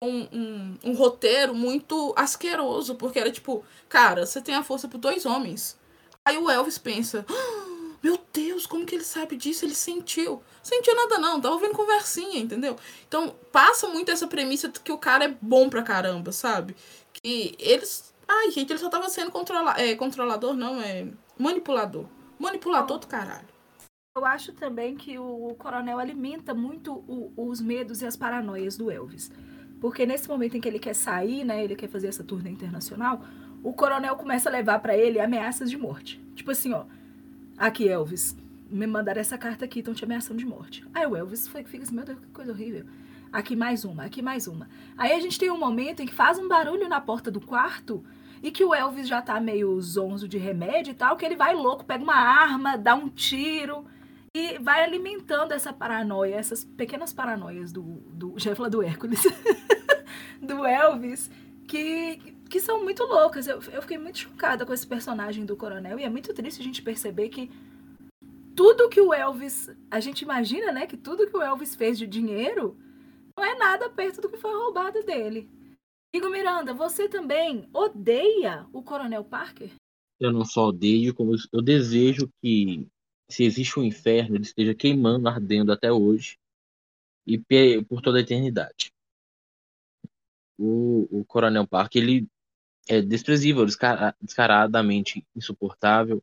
um, um, um roteiro muito asqueroso, porque era tipo, cara, você tem a força por dois homens. Aí o Elvis pensa, ah, meu Deus, como que ele sabe disso? Ele sentiu. Sentiu nada não, tava ouvindo conversinha, entendeu? Então, passa muito essa premissa de que o cara é bom pra caramba, sabe? Que eles... Ai, gente, ele só tava sendo controla... é, controlador, não, é manipulador. Manipulador do caralho. Eu acho também que o coronel alimenta muito o, os medos e as paranoias do Elvis. Porque nesse momento em que ele quer sair, né, ele quer fazer essa turnê internacional, o coronel começa a levar para ele ameaças de morte. Tipo assim, ó, aqui Elvis, me mandaram essa carta aqui, estão te ameaçando de morte. Aí o Elvis fica assim, meu Deus, que coisa horrível. Aqui mais uma, aqui mais uma. Aí a gente tem um momento em que faz um barulho na porta do quarto e que o Elvis já tá meio zonzo de remédio e tal, que ele vai louco, pega uma arma, dá um tiro e vai alimentando essa paranoia, essas pequenas paranoias do, do já ia falar do Hércules, <laughs> do Elvis, que, que são muito loucas. Eu, eu fiquei muito chocada com esse personagem do coronel e é muito triste a gente perceber que tudo que o Elvis, a gente imagina, né, que tudo que o Elvis fez de dinheiro não é nada perto do que foi roubado dele. Igor Miranda, você também odeia o Coronel Parker? Eu não só odeio, como eu desejo que se existe um inferno, ele esteja queimando, ardendo até hoje e por toda a eternidade. O, o Coronel Park ele é desprezível, descaradamente insuportável.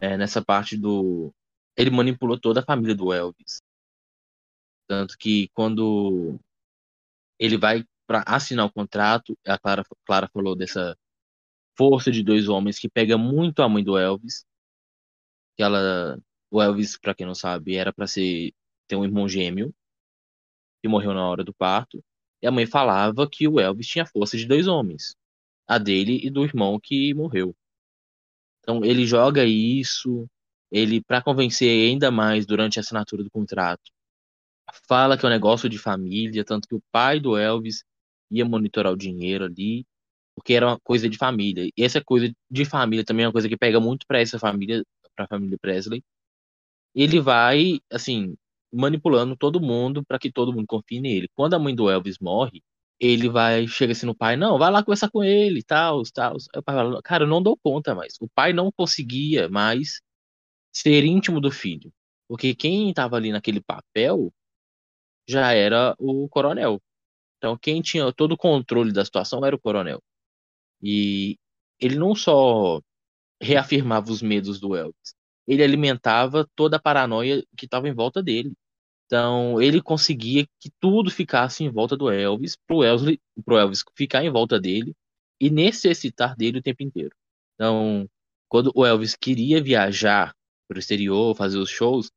É, nessa parte do. Ele manipulou toda a família do Elvis. Tanto que quando ele vai para assinar o contrato, a Clara, Clara falou dessa força de dois homens que pega muito a mãe do Elvis que ela, o Elvis, para quem não sabe, era para ser ter um irmão gêmeo que morreu na hora do parto. E a mãe falava que o Elvis tinha força de dois homens, a dele e do irmão que morreu. Então ele joga isso, ele para convencer ainda mais durante a assinatura do contrato, fala que é um negócio de família, tanto que o pai do Elvis ia monitorar o dinheiro ali, porque era uma coisa de família. E essa coisa de família também é uma coisa que pega muito para essa família, para a família Presley. Ele vai, assim, manipulando todo mundo para que todo mundo confie nele. Quando a mãe do Elvis morre, ele vai, chega assim no pai, não, vai lá conversar com ele, tal, tal. O pai fala, cara, eu não dou conta mais. O pai não conseguia mais ser íntimo do filho. Porque quem estava ali naquele papel já era o coronel. Então quem tinha todo o controle da situação era o coronel. E ele não só reafirmava os medos do Elvis, ele alimentava toda a paranoia que estava em volta dele. Então, ele conseguia que tudo ficasse em volta do Elvis, pro Elvis, pro Elvis ficar em volta dele e necessitar dele o tempo inteiro. Então, quando o Elvis queria viajar para o exterior, fazer os shows,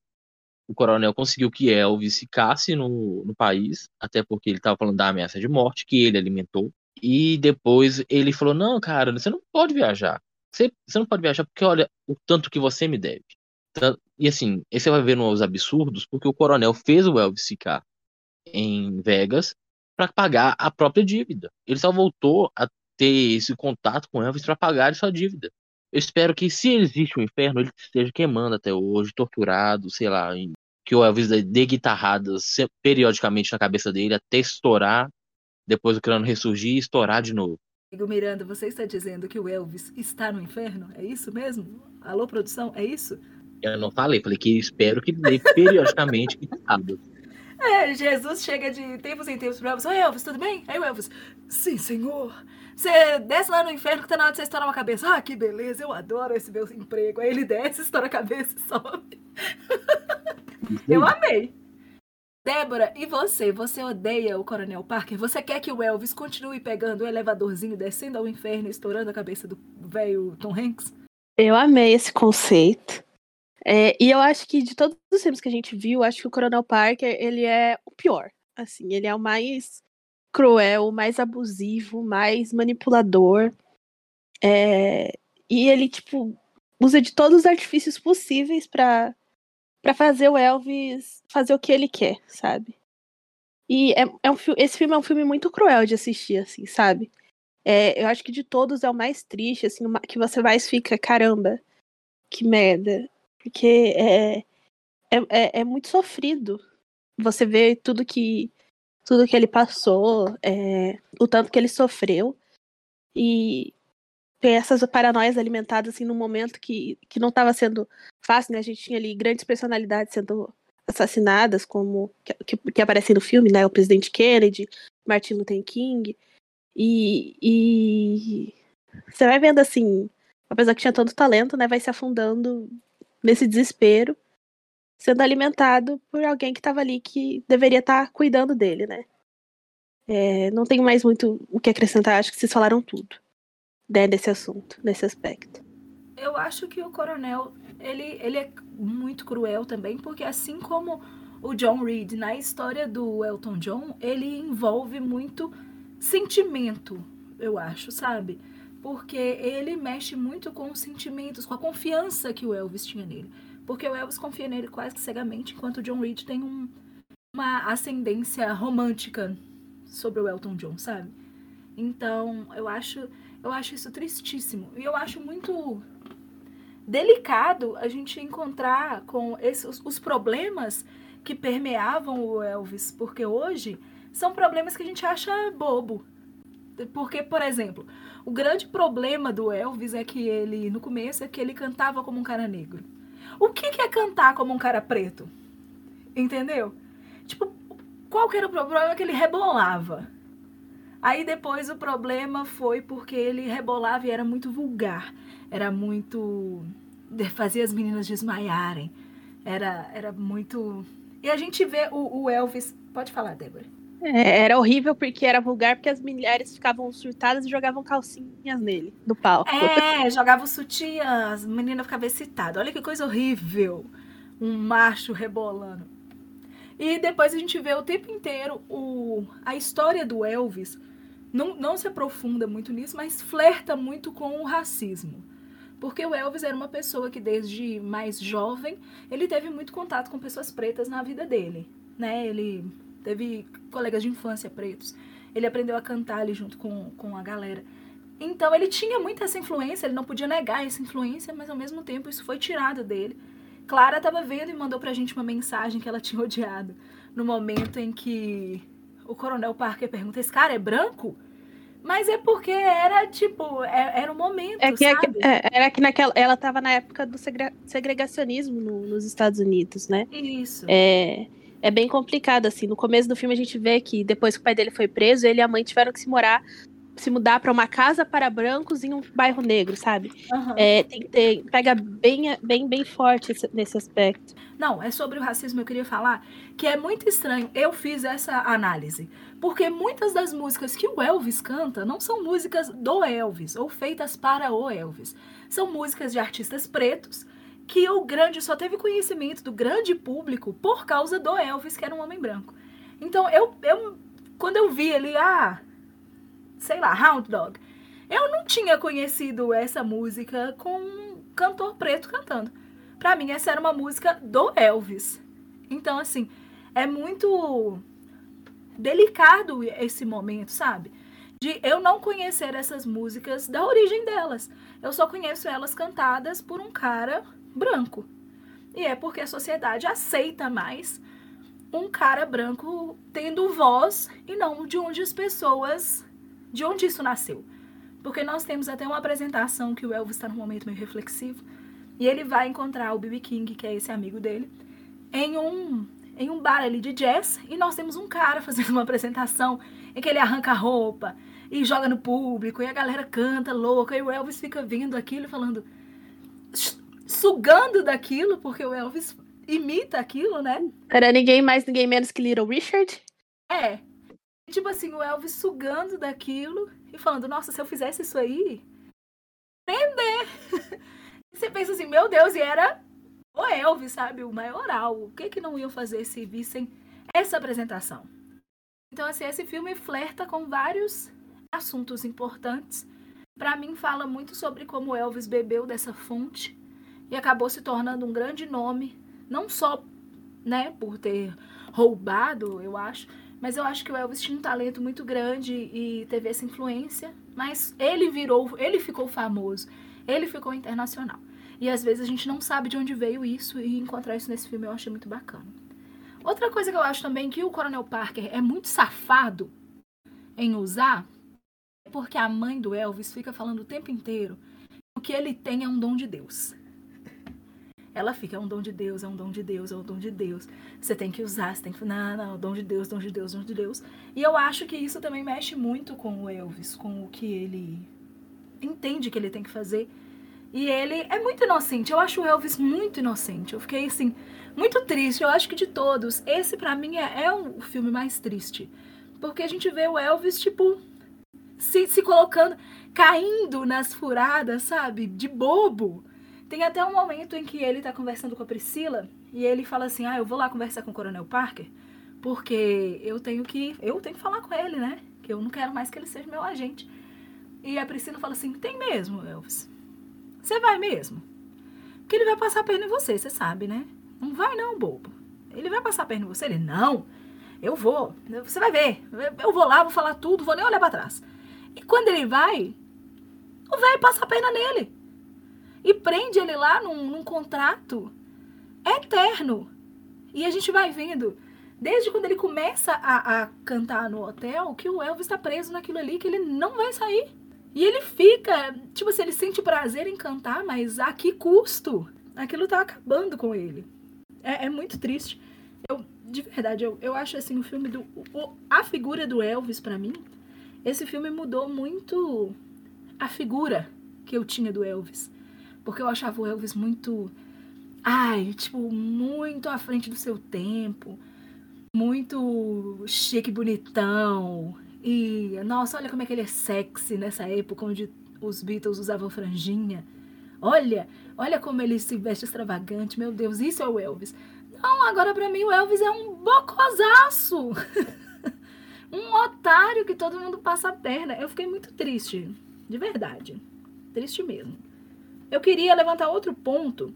o coronel conseguiu que Elvis ficasse no, no país, até porque ele estava falando da ameaça de morte que ele alimentou. E depois ele falou: Não, cara, você não pode viajar. Você, você não pode viajar porque olha o tanto que você me deve. E assim, esse vai ver nos absurdos, porque o coronel fez o Elvis ficar em Vegas para pagar a própria dívida. Ele só voltou a ter esse contato com Elvis para pagar sua dívida. Eu espero que, se existe um inferno, ele esteja queimando até hoje, torturado, sei lá, que o Elvis dê guitarradas periodicamente na cabeça dele até estourar, depois o crânio ressurgir e estourar de novo. Amigo Miranda, você está dizendo que o Elvis está no inferno? É isso mesmo? Alô, produção, é isso? Eu não falei, falei que espero que dê periodicamente guitarradas. <laughs> É, Jesus chega de tempos em tempos pro Elvis. Oi, Elvis, tudo bem? Aí o Elvis, sim, senhor. Você desce lá no inferno que tá na hora de você estourar uma cabeça. Ah, que beleza, eu adoro esse meu emprego. Aí ele desce, estoura a cabeça e sobe. <laughs> eu amei. Débora, e você? Você odeia o Coronel Parker? Você quer que o Elvis continue pegando o elevadorzinho, descendo ao inferno estourando a cabeça do velho Tom Hanks? Eu amei esse conceito. É, e eu acho que de todos os filmes que a gente viu, acho que o Coronel Parker, ele é o pior. Assim, ele é o mais cruel, o mais abusivo, mais manipulador. É, e ele, tipo, usa de todos os artifícios possíveis para para fazer o Elvis fazer o que ele quer, sabe? E é, é um, esse filme é um filme muito cruel de assistir, assim, sabe? É, eu acho que de todos é o mais triste, assim, que você mais fica, caramba, que merda. Porque é, é, é, é muito sofrido. Você vê tudo que tudo que ele passou, é, o tanto que ele sofreu. E essas paranoias alimentadas assim num momento que, que não estava sendo fácil, né? A gente tinha ali grandes personalidades sendo assassinadas, como que, que aparecem no filme, né? O presidente Kennedy, Martin Luther King. E, e você vai vendo assim, apesar que tinha tanto talento, né? Vai se afundando nesse desespero, sendo alimentado por alguém que estava ali que deveria estar tá cuidando dele, né? É, não tenho mais muito o que acrescentar, acho que vocês falaram tudo né, desse assunto, nesse aspecto. Eu acho que o coronel, ele, ele é muito cruel também, porque assim como o John Reed na história do Elton John, ele envolve muito sentimento, eu acho, sabe? porque ele mexe muito com os sentimentos, com a confiança que o Elvis tinha nele. Porque o Elvis confia nele quase que cegamente, enquanto o John Reed tem um, uma ascendência romântica sobre o Elton John, sabe? Então, eu acho, eu acho isso tristíssimo. E eu acho muito delicado a gente encontrar com esses, os problemas que permeavam o Elvis, porque hoje são problemas que a gente acha bobo. Porque, por exemplo, o grande problema do Elvis é que ele, no começo, é que ele cantava como um cara negro. O que, que é cantar como um cara preto? Entendeu? Tipo, qual que era o problema? Que ele rebolava. Aí depois o problema foi porque ele rebolava e era muito vulgar. Era muito. fazia as meninas desmaiarem. Era, era muito. E a gente vê o, o Elvis. Pode falar, Débora. É, era horrível porque era vulgar, porque as mulheres ficavam surtadas e jogavam calcinhas nele, no palco. É, jogavam sutiã, as meninas ficavam excitadas. Olha que coisa horrível. Um macho rebolando. E depois a gente vê o tempo inteiro o, a história do Elvis. Não, não se aprofunda muito nisso, mas flerta muito com o racismo. Porque o Elvis era uma pessoa que desde mais jovem, ele teve muito contato com pessoas pretas na vida dele, né? Ele teve colegas de infância pretos. Ele aprendeu a cantar ali junto com, com a galera. Então ele tinha muita essa influência, ele não podia negar essa influência, mas ao mesmo tempo isso foi tirado dele. Clara estava vendo e mandou pra gente uma mensagem que ela tinha <laughs> odiado no momento em que o Coronel Parker pergunta: esse cara é branco? Mas é porque era, tipo, é, era o um momento, é que, sabe? É, era que naquela, ela estava na época do segregacionismo no, nos Estados Unidos, né? Isso. É, é bem complicado, assim. No começo do filme a gente vê que depois que o pai dele foi preso, ele e a mãe tiveram que se morar se mudar para uma casa para brancos em um bairro negro, sabe? Uhum. É, tem, tem, pega bem, bem, bem forte esse, nesse aspecto. Não, é sobre o racismo eu queria falar que é muito estranho. Eu fiz essa análise porque muitas das músicas que o Elvis canta não são músicas do Elvis ou feitas para o Elvis. São músicas de artistas pretos que o grande só teve conhecimento do grande público por causa do Elvis, que era um homem branco. Então eu, eu quando eu vi ele, ah, sei lá, Hound Dog. Eu não tinha conhecido essa música com um cantor preto cantando. Para mim, essa era uma música do Elvis. Então, assim, é muito delicado esse momento, sabe? De eu não conhecer essas músicas da origem delas. Eu só conheço elas cantadas por um cara branco. E é porque a sociedade aceita mais um cara branco tendo voz e não de onde as pessoas de onde isso nasceu. Porque nós temos até uma apresentação que o Elvis está num momento meio reflexivo e ele vai encontrar o B.B. King, que é esse amigo dele, em um, em um bar ali de jazz e nós temos um cara <laughs> fazendo uma apresentação em que ele arranca a roupa e joga no público e a galera canta louca e o Elvis fica vendo aquilo falando sugando daquilo porque o Elvis imita aquilo, né? Era ninguém mais, ninguém menos que Little Richard? É, tipo assim, o Elvis sugando daquilo e falando, nossa, se eu fizesse isso aí, prender. <laughs> você pensa assim, meu Deus, e era o Elvis, sabe? O maioral. O que que não iam fazer se vissem essa apresentação? Então, assim, esse filme flerta com vários assuntos importantes. Para mim, fala muito sobre como Elvis bebeu dessa fonte e acabou se tornando um grande nome, não só, né, por ter roubado, eu acho, mas eu acho que o Elvis tinha um talento muito grande e teve essa influência. Mas ele virou, ele ficou famoso, ele ficou internacional. E às vezes a gente não sabe de onde veio isso e encontrar isso nesse filme eu achei muito bacana. Outra coisa que eu acho também que o Coronel Parker é muito safado em usar é porque a mãe do Elvis fica falando o tempo inteiro que o que ele tem é um dom de Deus ela fica, é um dom de Deus, é um dom de Deus, é um dom de Deus. Você tem que usar, você tem que. Não, não, dom de Deus, dom de Deus, dom de Deus. E eu acho que isso também mexe muito com o Elvis, com o que ele entende que ele tem que fazer. E ele é muito inocente. Eu acho o Elvis muito inocente. Eu fiquei assim, muito triste. Eu acho que de todos, esse para mim é, é o filme mais triste. Porque a gente vê o Elvis, tipo, se, se colocando, caindo nas furadas, sabe? De bobo. Tem até um momento em que ele tá conversando com a Priscila e ele fala assim: "Ah, eu vou lá conversar com o Coronel Parker, porque eu tenho que, eu tenho que falar com ele, né? Que eu não quero mais que ele seja meu agente". E a Priscila fala assim: "Tem mesmo, Elvis. Você vai mesmo? Porque ele vai passar a perna em você, você sabe, né? Não vai não, bobo. Ele vai passar a perna em você, ele não. Eu vou. Você vai ver. Eu vou lá, vou falar tudo, vou nem olhar para trás. E quando ele vai, o velho passa a perna nele e prende ele lá num, num contrato eterno. E a gente vai vendo, desde quando ele começa a, a cantar no hotel, que o Elvis está preso naquilo ali, que ele não vai sair. E ele fica, tipo assim, ele sente prazer em cantar, mas a que custo? Aquilo tá acabando com ele. É, é muito triste. Eu, de verdade, eu, eu acho assim, o filme do. O, a figura do Elvis, para mim, esse filme mudou muito a figura que eu tinha do Elvis. Porque eu achava o Elvis muito. Ai, tipo, muito à frente do seu tempo. Muito chique, bonitão. E, nossa, olha como é que ele é sexy nessa época onde os Beatles usavam franjinha. Olha, olha como ele se veste extravagante. Meu Deus, isso é o Elvis. Não, agora para mim o Elvis é um bocosaço. <laughs> um otário que todo mundo passa a perna. Eu fiquei muito triste, de verdade. Triste mesmo. Eu queria levantar outro ponto,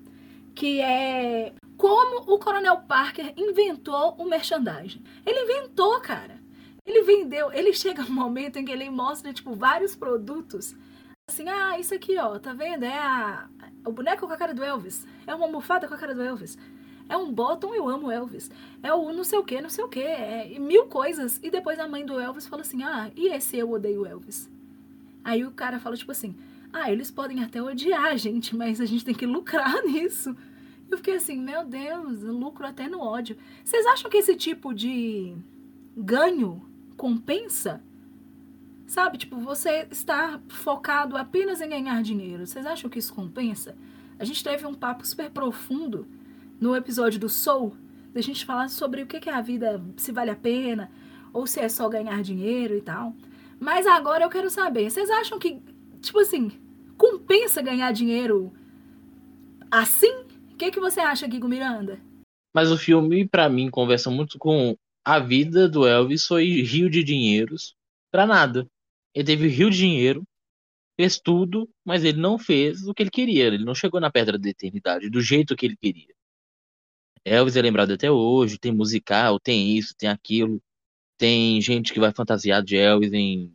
que é como o Coronel Parker inventou o merchandising. Ele inventou, cara. Ele vendeu, ele chega um momento em que ele mostra, tipo, vários produtos. Assim, ah, isso aqui, ó, tá vendo? É a, o boneco com a cara do Elvis. É uma almofada com a cara do Elvis. É um bottom, eu amo Elvis. É o não sei o que, não sei o que. É mil coisas. E depois a mãe do Elvis fala assim, ah, e esse eu odeio Elvis? Aí o cara fala, tipo assim, ah, eles podem até odiar a gente, mas a gente tem que lucrar <laughs> nisso. Eu fiquei assim, meu Deus, lucro até no ódio. Vocês acham que esse tipo de ganho compensa? Sabe, tipo, você está focado apenas em ganhar dinheiro. Vocês acham que isso compensa? A gente teve um papo super profundo no episódio do Soul, da gente falar sobre o que é a vida, se vale a pena, ou se é só ganhar dinheiro e tal. Mas agora eu quero saber, vocês acham que, tipo assim, compensa ganhar dinheiro assim? O que, que você acha, Guigo Miranda? Mas o filme, para mim, conversa muito com a vida do Elvis foi rio de dinheiros para nada. Ele teve rio de dinheiro, fez tudo, mas ele não fez o que ele queria. Ele não chegou na pedra da eternidade do jeito que ele queria. Elvis é lembrado até hoje, tem musical, tem isso, tem aquilo. Tem gente que vai fantasiado de Elvis em,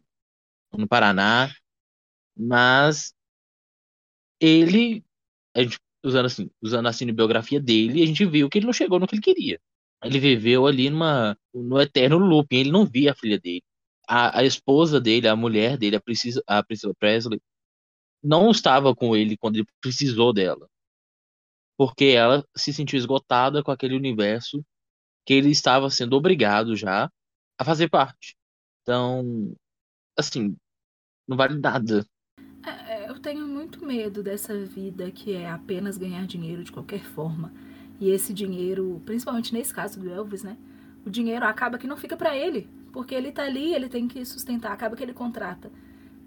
no Paraná. Mas ele, gente, usando assim, usando a cinebiografia dele, a gente viu que ele não chegou no que ele queria. Ele viveu ali numa, no eterno looping, ele não via a filha dele. A, a esposa dele, a mulher dele, a Priscilla, a Priscilla Presley, não estava com ele quando ele precisou dela. Porque ela se sentiu esgotada com aquele universo que ele estava sendo obrigado já a fazer parte. Então, assim, não vale nada. Tenho muito medo dessa vida que é apenas ganhar dinheiro de qualquer forma. E esse dinheiro, principalmente nesse caso do Elvis, né? O dinheiro acaba que não fica para ele, porque ele tá ali, ele tem que sustentar, acaba que ele contrata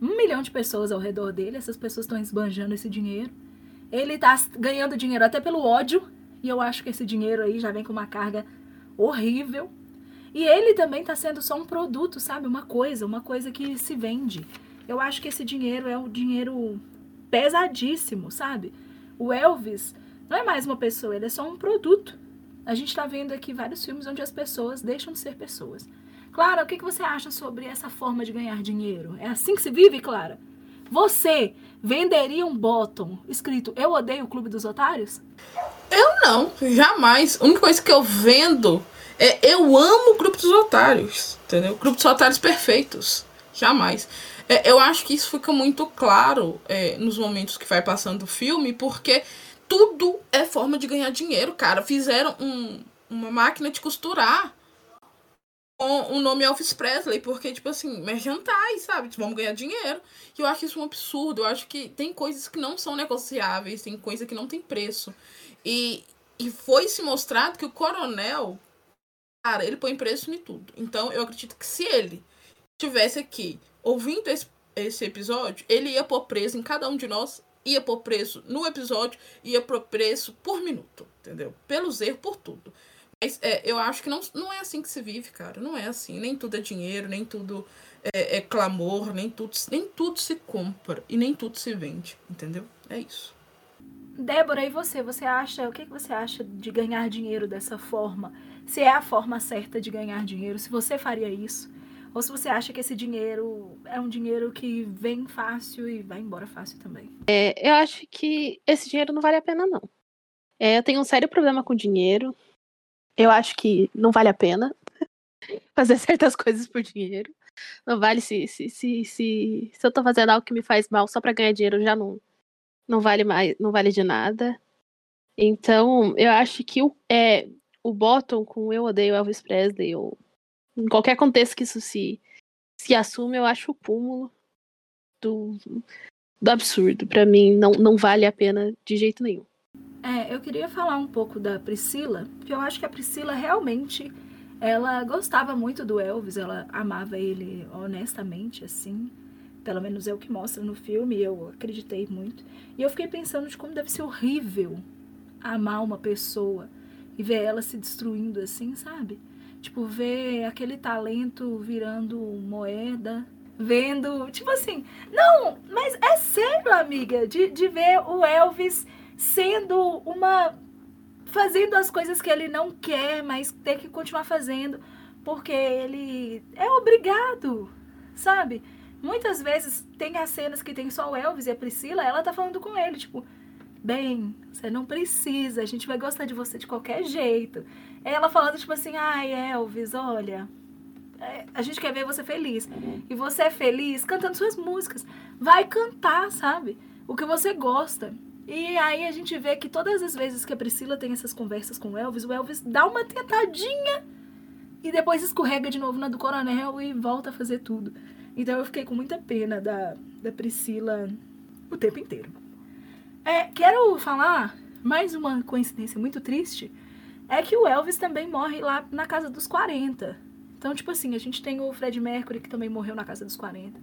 um milhão de pessoas ao redor dele, essas pessoas estão esbanjando esse dinheiro. Ele tá ganhando dinheiro até pelo ódio, e eu acho que esse dinheiro aí já vem com uma carga horrível. E ele também tá sendo só um produto, sabe? Uma coisa, uma coisa que se vende. Eu acho que esse dinheiro é um dinheiro pesadíssimo, sabe? O Elvis, não é mais uma pessoa, ele é só um produto. A gente está vendo aqui vários filmes onde as pessoas deixam de ser pessoas. Clara, o que, você acha sobre essa forma de ganhar dinheiro? É assim que se vive, Clara? Você venderia um bottom escrito Eu odeio o Clube dos Otários? Eu não, jamais. A única coisa que eu vendo é Eu amo o Clube dos Otários, entendeu? O Clube dos Otários perfeitos. Jamais. É, eu acho que isso fica muito claro é, nos momentos que vai passando o filme, porque tudo é forma de ganhar dinheiro, cara. Fizeram um, uma máquina de costurar com o nome Elvis Presley, porque, tipo assim, merchantais, sabe? Tipo, vamos ganhar dinheiro. E eu acho isso um absurdo. Eu acho que tem coisas que não são negociáveis, tem coisa que não tem preço. E, e foi se mostrado que o coronel, cara, ele põe preço em tudo. Então, eu acredito que se ele tivesse aqui ouvindo esse, esse episódio, ele ia pôr preço em cada um de nós ia por preço no episódio, ia por preço por minuto, entendeu? Pelos erros, por tudo. Mas é, eu acho que não, não é assim que se vive, cara. Não é assim. Nem tudo é dinheiro, nem tudo é, é clamor, nem tudo, nem tudo se compra e nem tudo se vende, entendeu? É isso. Débora, e você? Você acha, o que você acha de ganhar dinheiro dessa forma? Se é a forma certa de ganhar dinheiro, se você faria isso? Ou se você acha que esse dinheiro é um dinheiro que vem fácil e vai embora fácil também. É, eu acho que esse dinheiro não vale a pena, não. É, eu tenho um sério problema com dinheiro. Eu acho que não vale a pena <laughs> fazer certas coisas por dinheiro. Não vale se, se, se, se, se eu tô fazendo algo que me faz mal só para ganhar dinheiro, já não, não vale mais, não vale de nada. Então, eu acho que o, é, o Bottom com Eu Odeio Elvis Presley, ou em qualquer contexto que isso se, se assume, eu acho o cúmulo do, do absurdo. Para mim, não, não vale a pena de jeito nenhum. É, eu queria falar um pouco da Priscila, porque eu acho que a Priscila realmente ela gostava muito do Elvis, ela amava ele honestamente, assim. Pelo menos é o que mostra no filme, eu acreditei muito. E eu fiquei pensando de como deve ser horrível amar uma pessoa e ver ela se destruindo assim, sabe? Tipo, ver aquele talento virando moeda vendo, tipo assim, não, mas é sério, amiga, de, de ver o Elvis sendo uma. fazendo as coisas que ele não quer, mas ter que continuar fazendo, porque ele é obrigado, sabe? Muitas vezes tem as cenas que tem só o Elvis e a Priscila, ela tá falando com ele, tipo, bem, você não precisa, a gente vai gostar de você de qualquer jeito. Ela falando, tipo assim, ai, Elvis, olha, é, a gente quer ver você feliz. E você é feliz cantando suas músicas. Vai cantar, sabe? O que você gosta. E aí a gente vê que todas as vezes que a Priscila tem essas conversas com o Elvis, o Elvis dá uma tentadinha e depois escorrega de novo na do Coronel e volta a fazer tudo. Então eu fiquei com muita pena da, da Priscila o tempo inteiro. É, quero falar mais uma coincidência muito triste. É que o Elvis também morre lá na casa dos 40. Então, tipo assim, a gente tem o Fred Mercury, que também morreu na casa dos 40.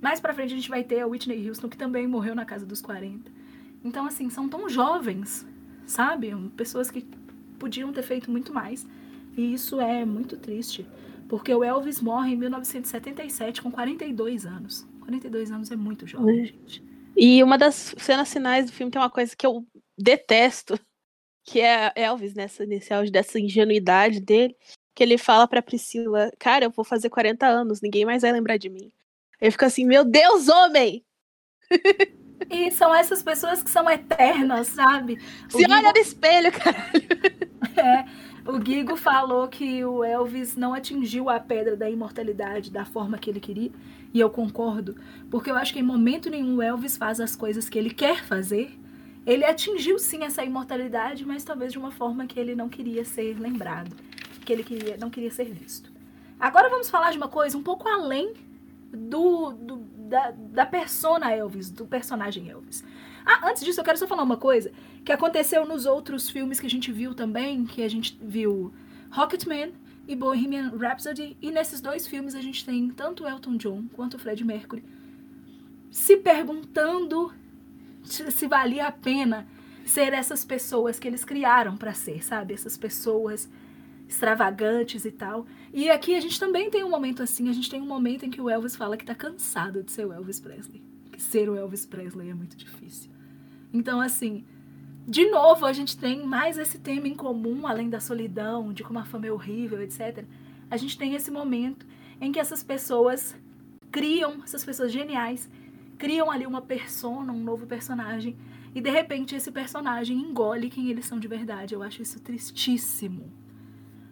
Mais pra frente a gente vai ter a Whitney Houston, que também morreu na casa dos 40. Então, assim, são tão jovens, sabe? Pessoas que podiam ter feito muito mais. E isso é muito triste. Porque o Elvis morre em 1977 com 42 anos. 42 anos é muito jovem, gente. E uma das cenas finais do filme tem uma coisa que eu detesto, que é Elvis nessa nesse auge dessa ingenuidade dele, que ele fala pra Priscila, cara, eu vou fazer 40 anos, ninguém mais vai lembrar de mim. Ele fica assim, meu Deus, homem! E são essas pessoas que são eternas, sabe? O Se Guigo... olha no espelho, caralho. É, o Guigo falou que o Elvis não atingiu a pedra da imortalidade da forma que ele queria, e eu concordo, porque eu acho que em momento nenhum o Elvis faz as coisas que ele quer fazer. Ele atingiu sim essa imortalidade, mas talvez de uma forma que ele não queria ser lembrado, que ele queria, não queria ser visto. Agora vamos falar de uma coisa um pouco além do, do da, da persona Elvis, do personagem Elvis. Ah, antes disso, eu quero só falar uma coisa que aconteceu nos outros filmes que a gente viu também, que a gente viu Rocketman e Bohemian Rhapsody, e nesses dois filmes a gente tem tanto Elton John quanto Fred Mercury se perguntando se valia a pena ser essas pessoas que eles criaram para ser, sabe? Essas pessoas extravagantes e tal. E aqui a gente também tem um momento assim, a gente tem um momento em que o Elvis fala que tá cansado de ser o Elvis Presley. Que ser o Elvis Presley é muito difícil. Então, assim, de novo, a gente tem mais esse tema em comum, além da solidão, de como a fama é horrível, etc. A gente tem esse momento em que essas pessoas criam, essas pessoas geniais, criam ali uma persona, um novo personagem, e de repente esse personagem engole quem eles são de verdade. Eu acho isso tristíssimo.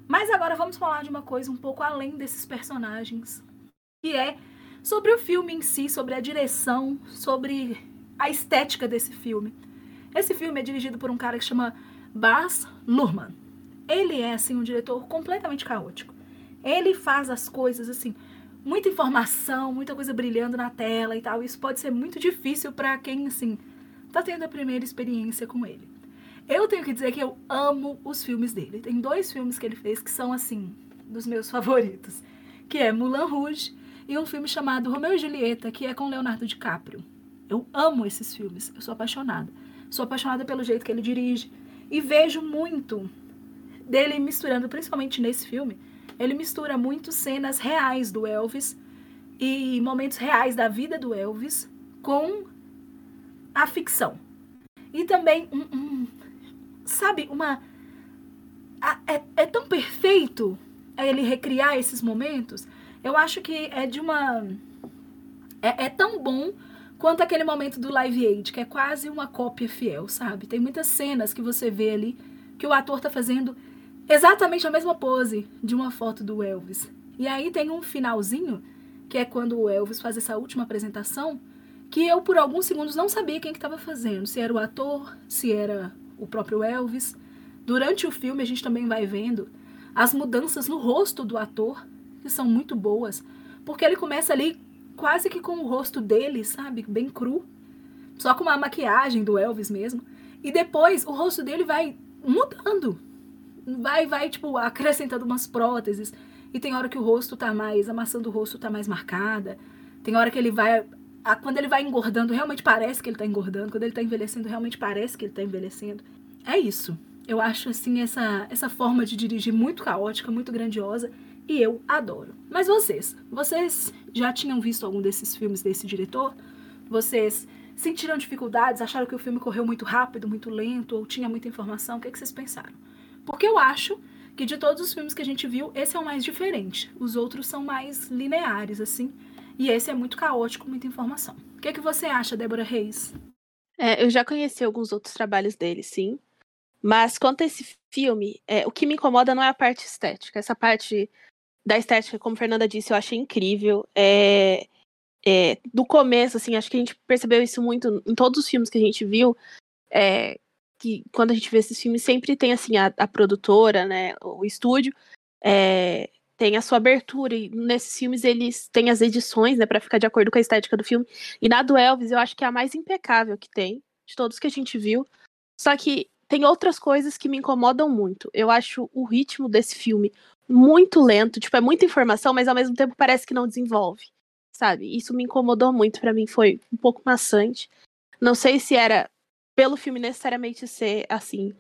Mas agora vamos falar de uma coisa um pouco além desses personagens, que é sobre o filme em si, sobre a direção, sobre a estética desse filme. Esse filme é dirigido por um cara que chama Baz Luhrmann. Ele é assim um diretor completamente caótico. Ele faz as coisas assim, muita informação, muita coisa brilhando na tela e tal. Isso pode ser muito difícil para quem assim tá tendo a primeira experiência com ele. Eu tenho que dizer que eu amo os filmes dele. Tem dois filmes que ele fez que são, assim, dos meus <laughs> favoritos. Que é Moulin Rouge e um filme chamado Romeu e Julieta, que é com Leonardo DiCaprio. Eu amo esses filmes. Eu sou apaixonada. Sou apaixonada pelo jeito que ele dirige. E vejo muito dele misturando, principalmente nesse filme, ele mistura muito cenas reais do Elvis e momentos reais da vida do Elvis com a ficção. E também um, um, sabe, uma. É, é tão perfeito ele recriar esses momentos. Eu acho que é de uma. É, é tão bom quanto aquele momento do Live Aid, que é quase uma cópia fiel, sabe? Tem muitas cenas que você vê ali que o ator tá fazendo exatamente a mesma pose de uma foto do Elvis. E aí tem um finalzinho, que é quando o Elvis faz essa última apresentação, que eu por alguns segundos não sabia quem que estava fazendo, se era o ator, se era o próprio Elvis. Durante o filme, a gente também vai vendo as mudanças no rosto do ator, que são muito boas, porque ele começa ali quase que com o rosto dele, sabe? Bem cru, só com uma maquiagem do Elvis mesmo. E depois o rosto dele vai mudando. Vai, vai, tipo, acrescentando umas próteses. E tem hora que o rosto tá mais, a maçã do rosto tá mais marcada. Tem hora que ele vai a, quando ele vai engordando, realmente parece que ele está engordando. Quando ele está envelhecendo, realmente parece que ele está envelhecendo. É isso. Eu acho, assim, essa, essa forma de dirigir muito caótica, muito grandiosa. E eu adoro. Mas vocês, vocês já tinham visto algum desses filmes desse diretor? Vocês sentiram dificuldades, acharam que o filme correu muito rápido, muito lento, ou tinha muita informação? O que, é que vocês pensaram? Porque eu acho que de todos os filmes que a gente viu, esse é o mais diferente. Os outros são mais lineares, assim. E esse é muito caótico, muita informação. O que, é que você acha, Débora Reis? É, eu já conheci alguns outros trabalhos dele, sim. Mas quanto a esse filme, é, o que me incomoda não é a parte estética. Essa parte da estética, como a Fernanda disse, eu achei incrível. É, é, do começo, assim, acho que a gente percebeu isso muito em todos os filmes que a gente viu. É, que quando a gente vê esses filmes, sempre tem assim a, a produtora, né, o estúdio, é, tem a sua abertura, e nesses filmes eles têm as edições, né, para ficar de acordo com a estética do filme. E na do Elvis, eu acho que é a mais impecável que tem, de todos que a gente viu. Só que tem outras coisas que me incomodam muito. Eu acho o ritmo desse filme muito lento, tipo, é muita informação, mas ao mesmo tempo parece que não desenvolve, sabe? Isso me incomodou muito, para mim foi um pouco maçante. Não sei se era pelo filme necessariamente ser assim,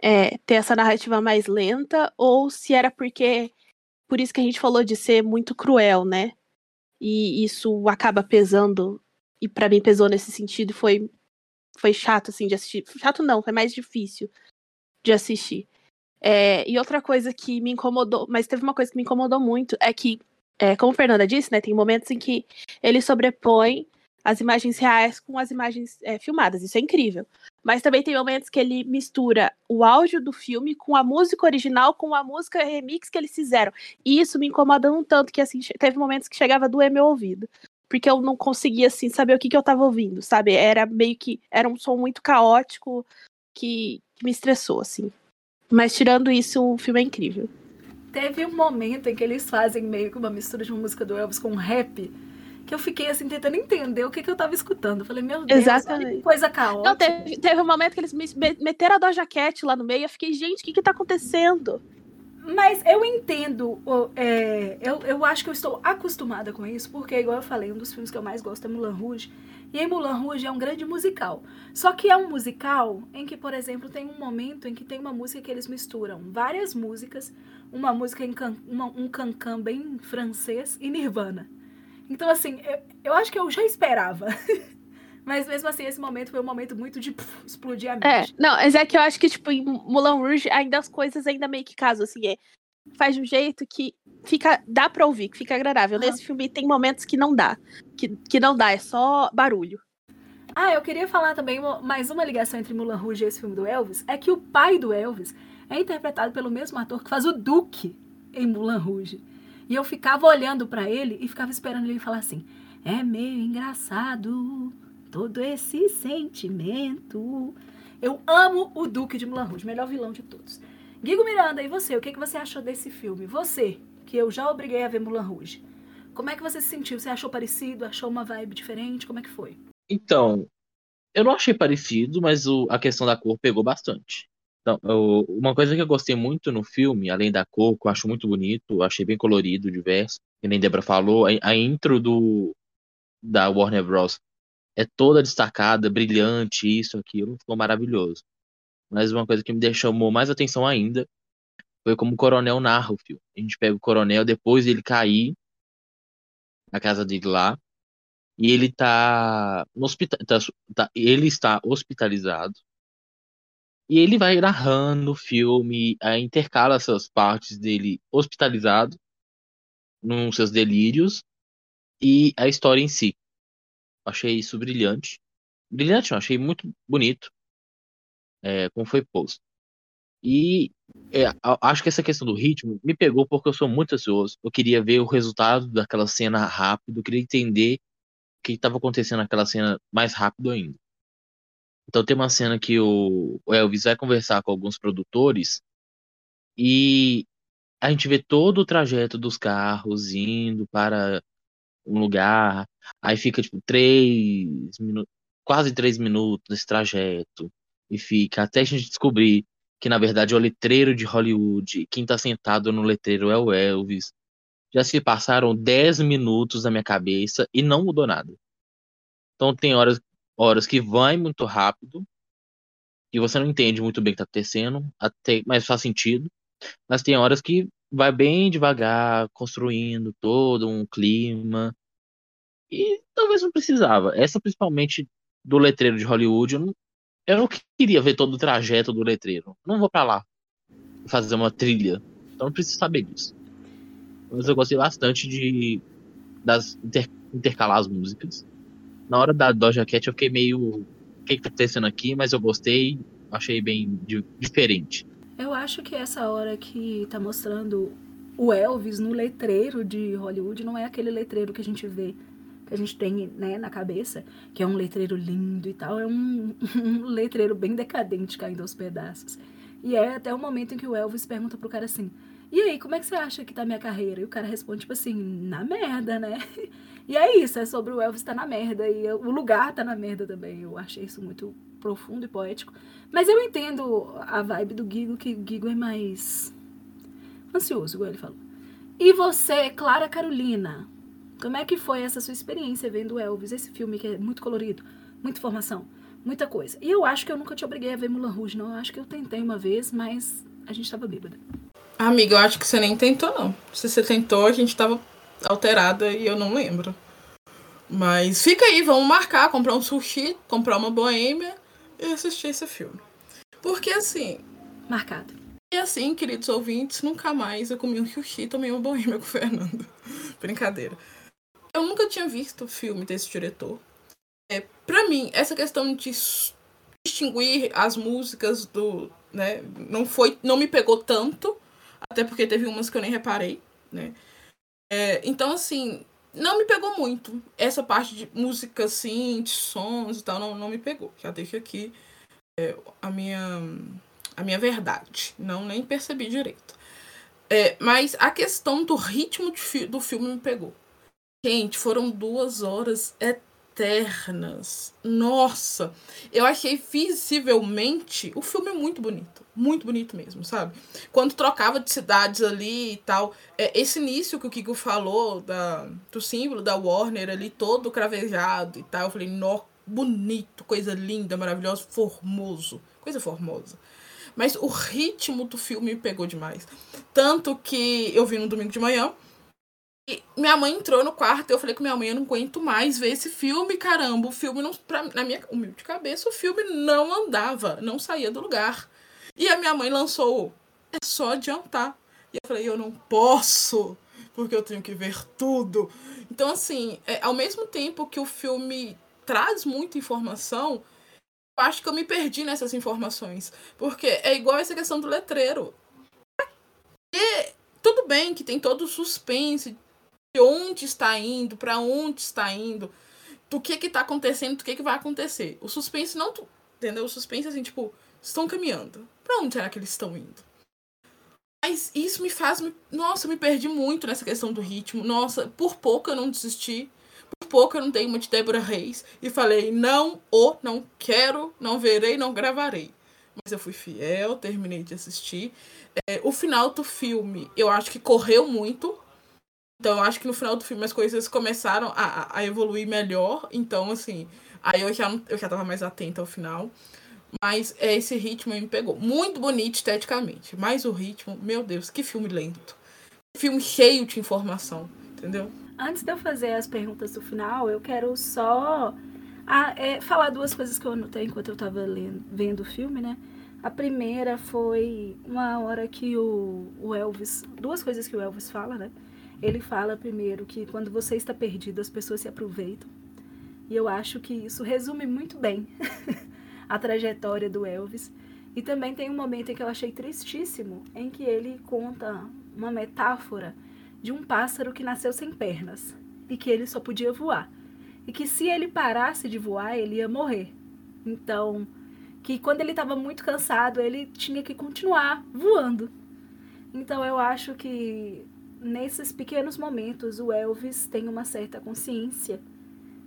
é, ter essa narrativa mais lenta, ou se era porque por isso que a gente falou de ser muito cruel, né? E isso acaba pesando, e para mim pesou nesse sentido, foi, foi chato, assim, de assistir. Chato não, foi mais difícil de assistir. É, e outra coisa que me incomodou, mas teve uma coisa que me incomodou muito, é que, é, como a Fernanda disse, né, tem momentos em que ele sobrepõe as imagens reais com as imagens é, filmadas. Isso é incrível. Mas também tem momentos que ele mistura o áudio do filme com a música original, com a música remix que eles fizeram. E isso me incomoda um tanto que assim, teve momentos que chegava a doer meu ouvido. Porque eu não conseguia assim saber o que, que eu tava ouvindo, sabe? Era meio que era um som muito caótico que, que me estressou assim. Mas tirando isso, o filme é incrível. Teve um momento em que eles fazem meio que uma mistura de uma música do Elvis com rap que eu fiquei assim tentando entender o que, que eu tava escutando. Falei, meu Deus, Exatamente. que coisa caótica. Não, teve, teve um momento que eles me meteram a Doja Cat lá no meio. Eu fiquei, gente, o que que tá acontecendo? Mas eu entendo, é, eu, eu acho que eu estou acostumada com isso, porque, igual eu falei, um dos filmes que eu mais gosto é Mulan Rouge. E em Mulan Rouge é um grande musical. Só que é um musical em que, por exemplo, tem um momento em que tem uma música que eles misturam várias músicas, uma música em can, uma, um cancan bem francês e Nirvana. Então, assim, eu, eu acho que eu já esperava. <laughs> Mas mesmo assim, esse momento foi um momento muito de pff, explodir a é, mente. É, não, mas é que eu acho que, tipo, em Mulan Rouge, ainda as coisas ainda meio que casam, assim, é, faz de um jeito que fica, dá pra ouvir, que fica agradável. Uhum. Nesse filme tem momentos que não dá, que, que não dá, é só barulho. Ah, eu queria falar também mais uma ligação entre Mulan Rouge e esse filme do Elvis, é que o pai do Elvis é interpretado pelo mesmo ator que faz o Duque em Mulan Rouge. E eu ficava olhando para ele e ficava esperando ele falar assim: é meio engraçado todo esse sentimento. Eu amo o Duque de Mulan Rouge, melhor vilão de todos. Guigo Miranda, e você? O que, que você achou desse filme? Você, que eu já obriguei a ver Mulan Rouge. Como é que você se sentiu? Você achou parecido? Achou uma vibe diferente? Como é que foi? Então, eu não achei parecido, mas o, a questão da cor pegou bastante. Então, eu, uma coisa que eu gostei muito no filme, além da cor, que eu acho muito bonito, achei bem colorido, diverso, que nem Debra falou, a, a intro do, da Warner Bros. É toda destacada, brilhante, isso, aquilo, ficou maravilhoso. Mas uma coisa que me deixou mais atenção ainda foi como o coronel narra o filme. A gente pega o coronel depois ele cair na casa dele lá, e ele tá no hospital, tá, tá, ele está hospitalizado e ele vai narrando o filme, intercala essas partes dele hospitalizado, nos seus delírios, e a história em si. Achei isso brilhante. Brilhante, não, achei muito bonito, é, como foi posto. E é, acho que essa questão do ritmo me pegou porque eu sou muito ansioso. Eu queria ver o resultado daquela cena rápido, eu queria entender o que estava acontecendo naquela cena mais rápido ainda. Então tem uma cena que o Elvis vai conversar com alguns produtores e a gente vê todo o trajeto dos carros indo para um lugar, aí fica tipo três minutos, quase três minutos nesse trajeto, e fica até a gente descobrir que na verdade é o letreiro de Hollywood, quem está sentado no letreiro é o Elvis. Já se passaram dez minutos na minha cabeça e não mudou nada. Então tem horas horas que vai muito rápido e você não entende muito bem o que está acontecendo, até, mas faz sentido. Mas tem horas que vai bem devagar, construindo todo um clima. E talvez não precisava. Essa principalmente do letreiro de Hollywood, eu não, eu não queria ver todo o trajeto do letreiro. Não vou para lá fazer uma trilha. Então não preciso saber disso. Mas eu gostei bastante de das inter, intercalar as músicas. Na hora da Doja Cat eu fiquei meio o que, que tá acontecendo aqui, mas eu gostei, achei bem diferente. Eu acho que essa hora que tá mostrando o Elvis no letreiro de Hollywood não é aquele letreiro que a gente vê, que a gente tem né, na cabeça, que é um letreiro lindo e tal, é um, <laughs> um letreiro bem decadente caindo aos pedaços. E é até o momento em que o Elvis pergunta pro cara assim: E aí, como é que você acha que tá minha carreira? E o cara responde, tipo assim, na merda, né? <laughs> E é isso, é sobre o Elvis tá na merda. E o lugar tá na merda também. Eu achei isso muito profundo e poético. Mas eu entendo a vibe do Gigo, que o Gigo é mais ansioso, igual ele falou. E você, Clara Carolina, como é que foi essa sua experiência vendo Elvis, esse filme que é muito colorido, muita informação? muita coisa. E eu acho que eu nunca te obriguei a ver Mulan Rouge, não. Eu acho que eu tentei uma vez, mas a gente tava bêbada. Amiga, eu acho que você nem tentou, não. Se você tentou, a gente tava alterada e eu não lembro. Mas fica aí, vamos marcar, comprar um sushi, comprar uma boêmia e assistir esse filme. Porque assim. Marcado. E assim, queridos ouvintes, nunca mais eu comi um sushi e tomei uma boêmia com o Fernando. <laughs> Brincadeira. Eu nunca tinha visto filme desse diretor. É, para mim, essa questão de distinguir as músicas do, né, não foi, não me pegou tanto, até porque teve umas que eu nem reparei, né? É, então assim, não me pegou muito. Essa parte de música assim, de sons e tal, não, não me pegou. Já deixo aqui é, a minha a minha verdade. Não nem percebi direito. É, mas a questão do ritmo fi do filme me pegou. Gente, foram duas horas. É eternas. Nossa, eu achei visivelmente o filme muito bonito. Muito bonito mesmo, sabe? Quando trocava de cidades ali e tal. É, esse início que o Kiko falou da, do símbolo da Warner ali, todo cravejado e tal. Eu falei, nó, bonito, coisa linda, maravilhosa, formoso. Coisa formosa. Mas o ritmo do filme me pegou demais. Tanto que eu vi no domingo de manhã. E minha mãe entrou no quarto e eu falei com minha mãe, eu não aguento mais ver esse filme, caramba. O filme não. Pra, na minha humilde cabeça, o filme não andava, não saía do lugar. E a minha mãe lançou. É só adiantar. E eu falei, eu não posso, porque eu tenho que ver tudo. Então, assim, é, ao mesmo tempo que o filme traz muita informação, eu acho que eu me perdi nessas informações. Porque é igual essa questão do letreiro. E tudo bem que tem todo o suspense onde está indo, para onde está indo, do que que tá acontecendo, do que que vai acontecer. O suspense não, entendeu? O suspense assim, tipo, estão caminhando. Para onde será que eles estão indo? Mas isso me faz, me... nossa, eu me perdi muito nessa questão do ritmo. Nossa, por pouco eu não desisti. Por pouco eu não dei uma de Débora Reis e falei, não, ou não quero, não verei, não gravarei. Mas eu fui fiel, terminei de assistir. É, o final do filme, eu acho que correu muito. Então, eu acho que no final do filme as coisas começaram a, a evoluir melhor. Então, assim, aí eu já, eu já tava mais atenta ao final. Mas esse ritmo me pegou. Muito bonito esteticamente. Mas o ritmo, meu Deus, que filme lento. Filme cheio de informação, entendeu? Antes de eu fazer as perguntas do final, eu quero só ah, é, falar duas coisas que eu anotei enquanto eu tava lendo, vendo o filme, né? A primeira foi uma hora que o, o Elvis. Duas coisas que o Elvis fala, né? Ele fala primeiro que quando você está perdido, as pessoas se aproveitam. E eu acho que isso resume muito bem <laughs> a trajetória do Elvis. E também tem um momento em que eu achei tristíssimo, em que ele conta uma metáfora de um pássaro que nasceu sem pernas e que ele só podia voar. E que se ele parasse de voar, ele ia morrer. Então, que quando ele estava muito cansado, ele tinha que continuar voando. Então, eu acho que nesses pequenos momentos, o Elvis tem uma certa consciência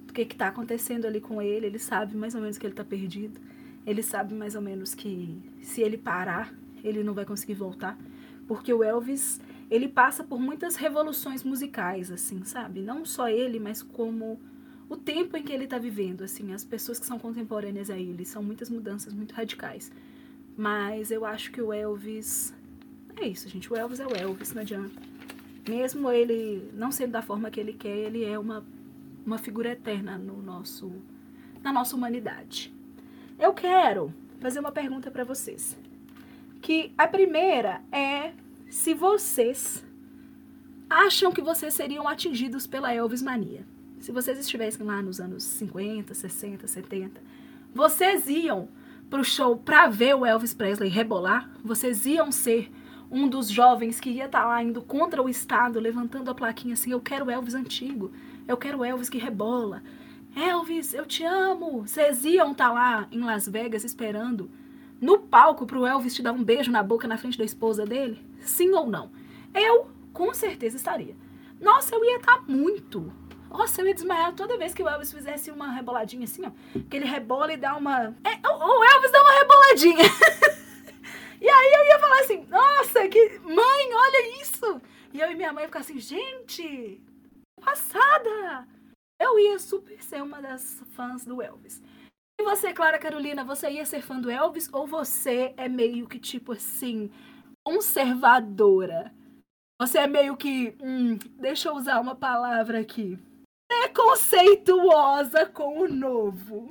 do que está acontecendo ali com ele. Ele sabe mais ou menos que ele está perdido. Ele sabe mais ou menos que se ele parar, ele não vai conseguir voltar. Porque o Elvis, ele passa por muitas revoluções musicais, assim, sabe? Não só ele, mas como o tempo em que ele está vivendo, assim, as pessoas que são contemporâneas a ele, são muitas mudanças muito radicais. Mas eu acho que o Elvis É isso, gente. O Elvis é o Elvis, não adianta. Mesmo ele não sendo da forma que ele quer, ele é uma, uma figura eterna no nosso, na nossa humanidade. Eu quero fazer uma pergunta para vocês. Que a primeira é se vocês acham que vocês seriam atingidos pela Elvis mania. Se vocês estivessem lá nos anos 50, 60, 70, vocês iam pro show pra ver o Elvis Presley rebolar? Vocês iam ser um dos jovens que ia estar tá lá indo contra o Estado, levantando a plaquinha assim: Eu quero Elvis antigo, eu quero Elvis que rebola. Elvis, eu te amo. Estar tá lá em Las Vegas esperando no palco pro Elvis te dar um beijo na boca na frente da esposa dele? Sim ou não? Eu, com certeza, estaria. Nossa, eu ia estar tá muito. Nossa, eu ia desmaiar toda vez que o Elvis fizesse uma reboladinha assim, ó. Que ele rebola e dá uma. É, o Elvis dá uma reboladinha. <laughs> E aí eu ia falar assim, nossa, que mãe, olha isso! E eu e minha mãe ficar assim, gente, passada! Eu ia super ser uma das fãs do Elvis. E você, Clara Carolina, você ia ser fã do Elvis ou você é meio que tipo assim, conservadora? Você é meio que, hum, deixa eu usar uma palavra aqui, preconceituosa com o novo.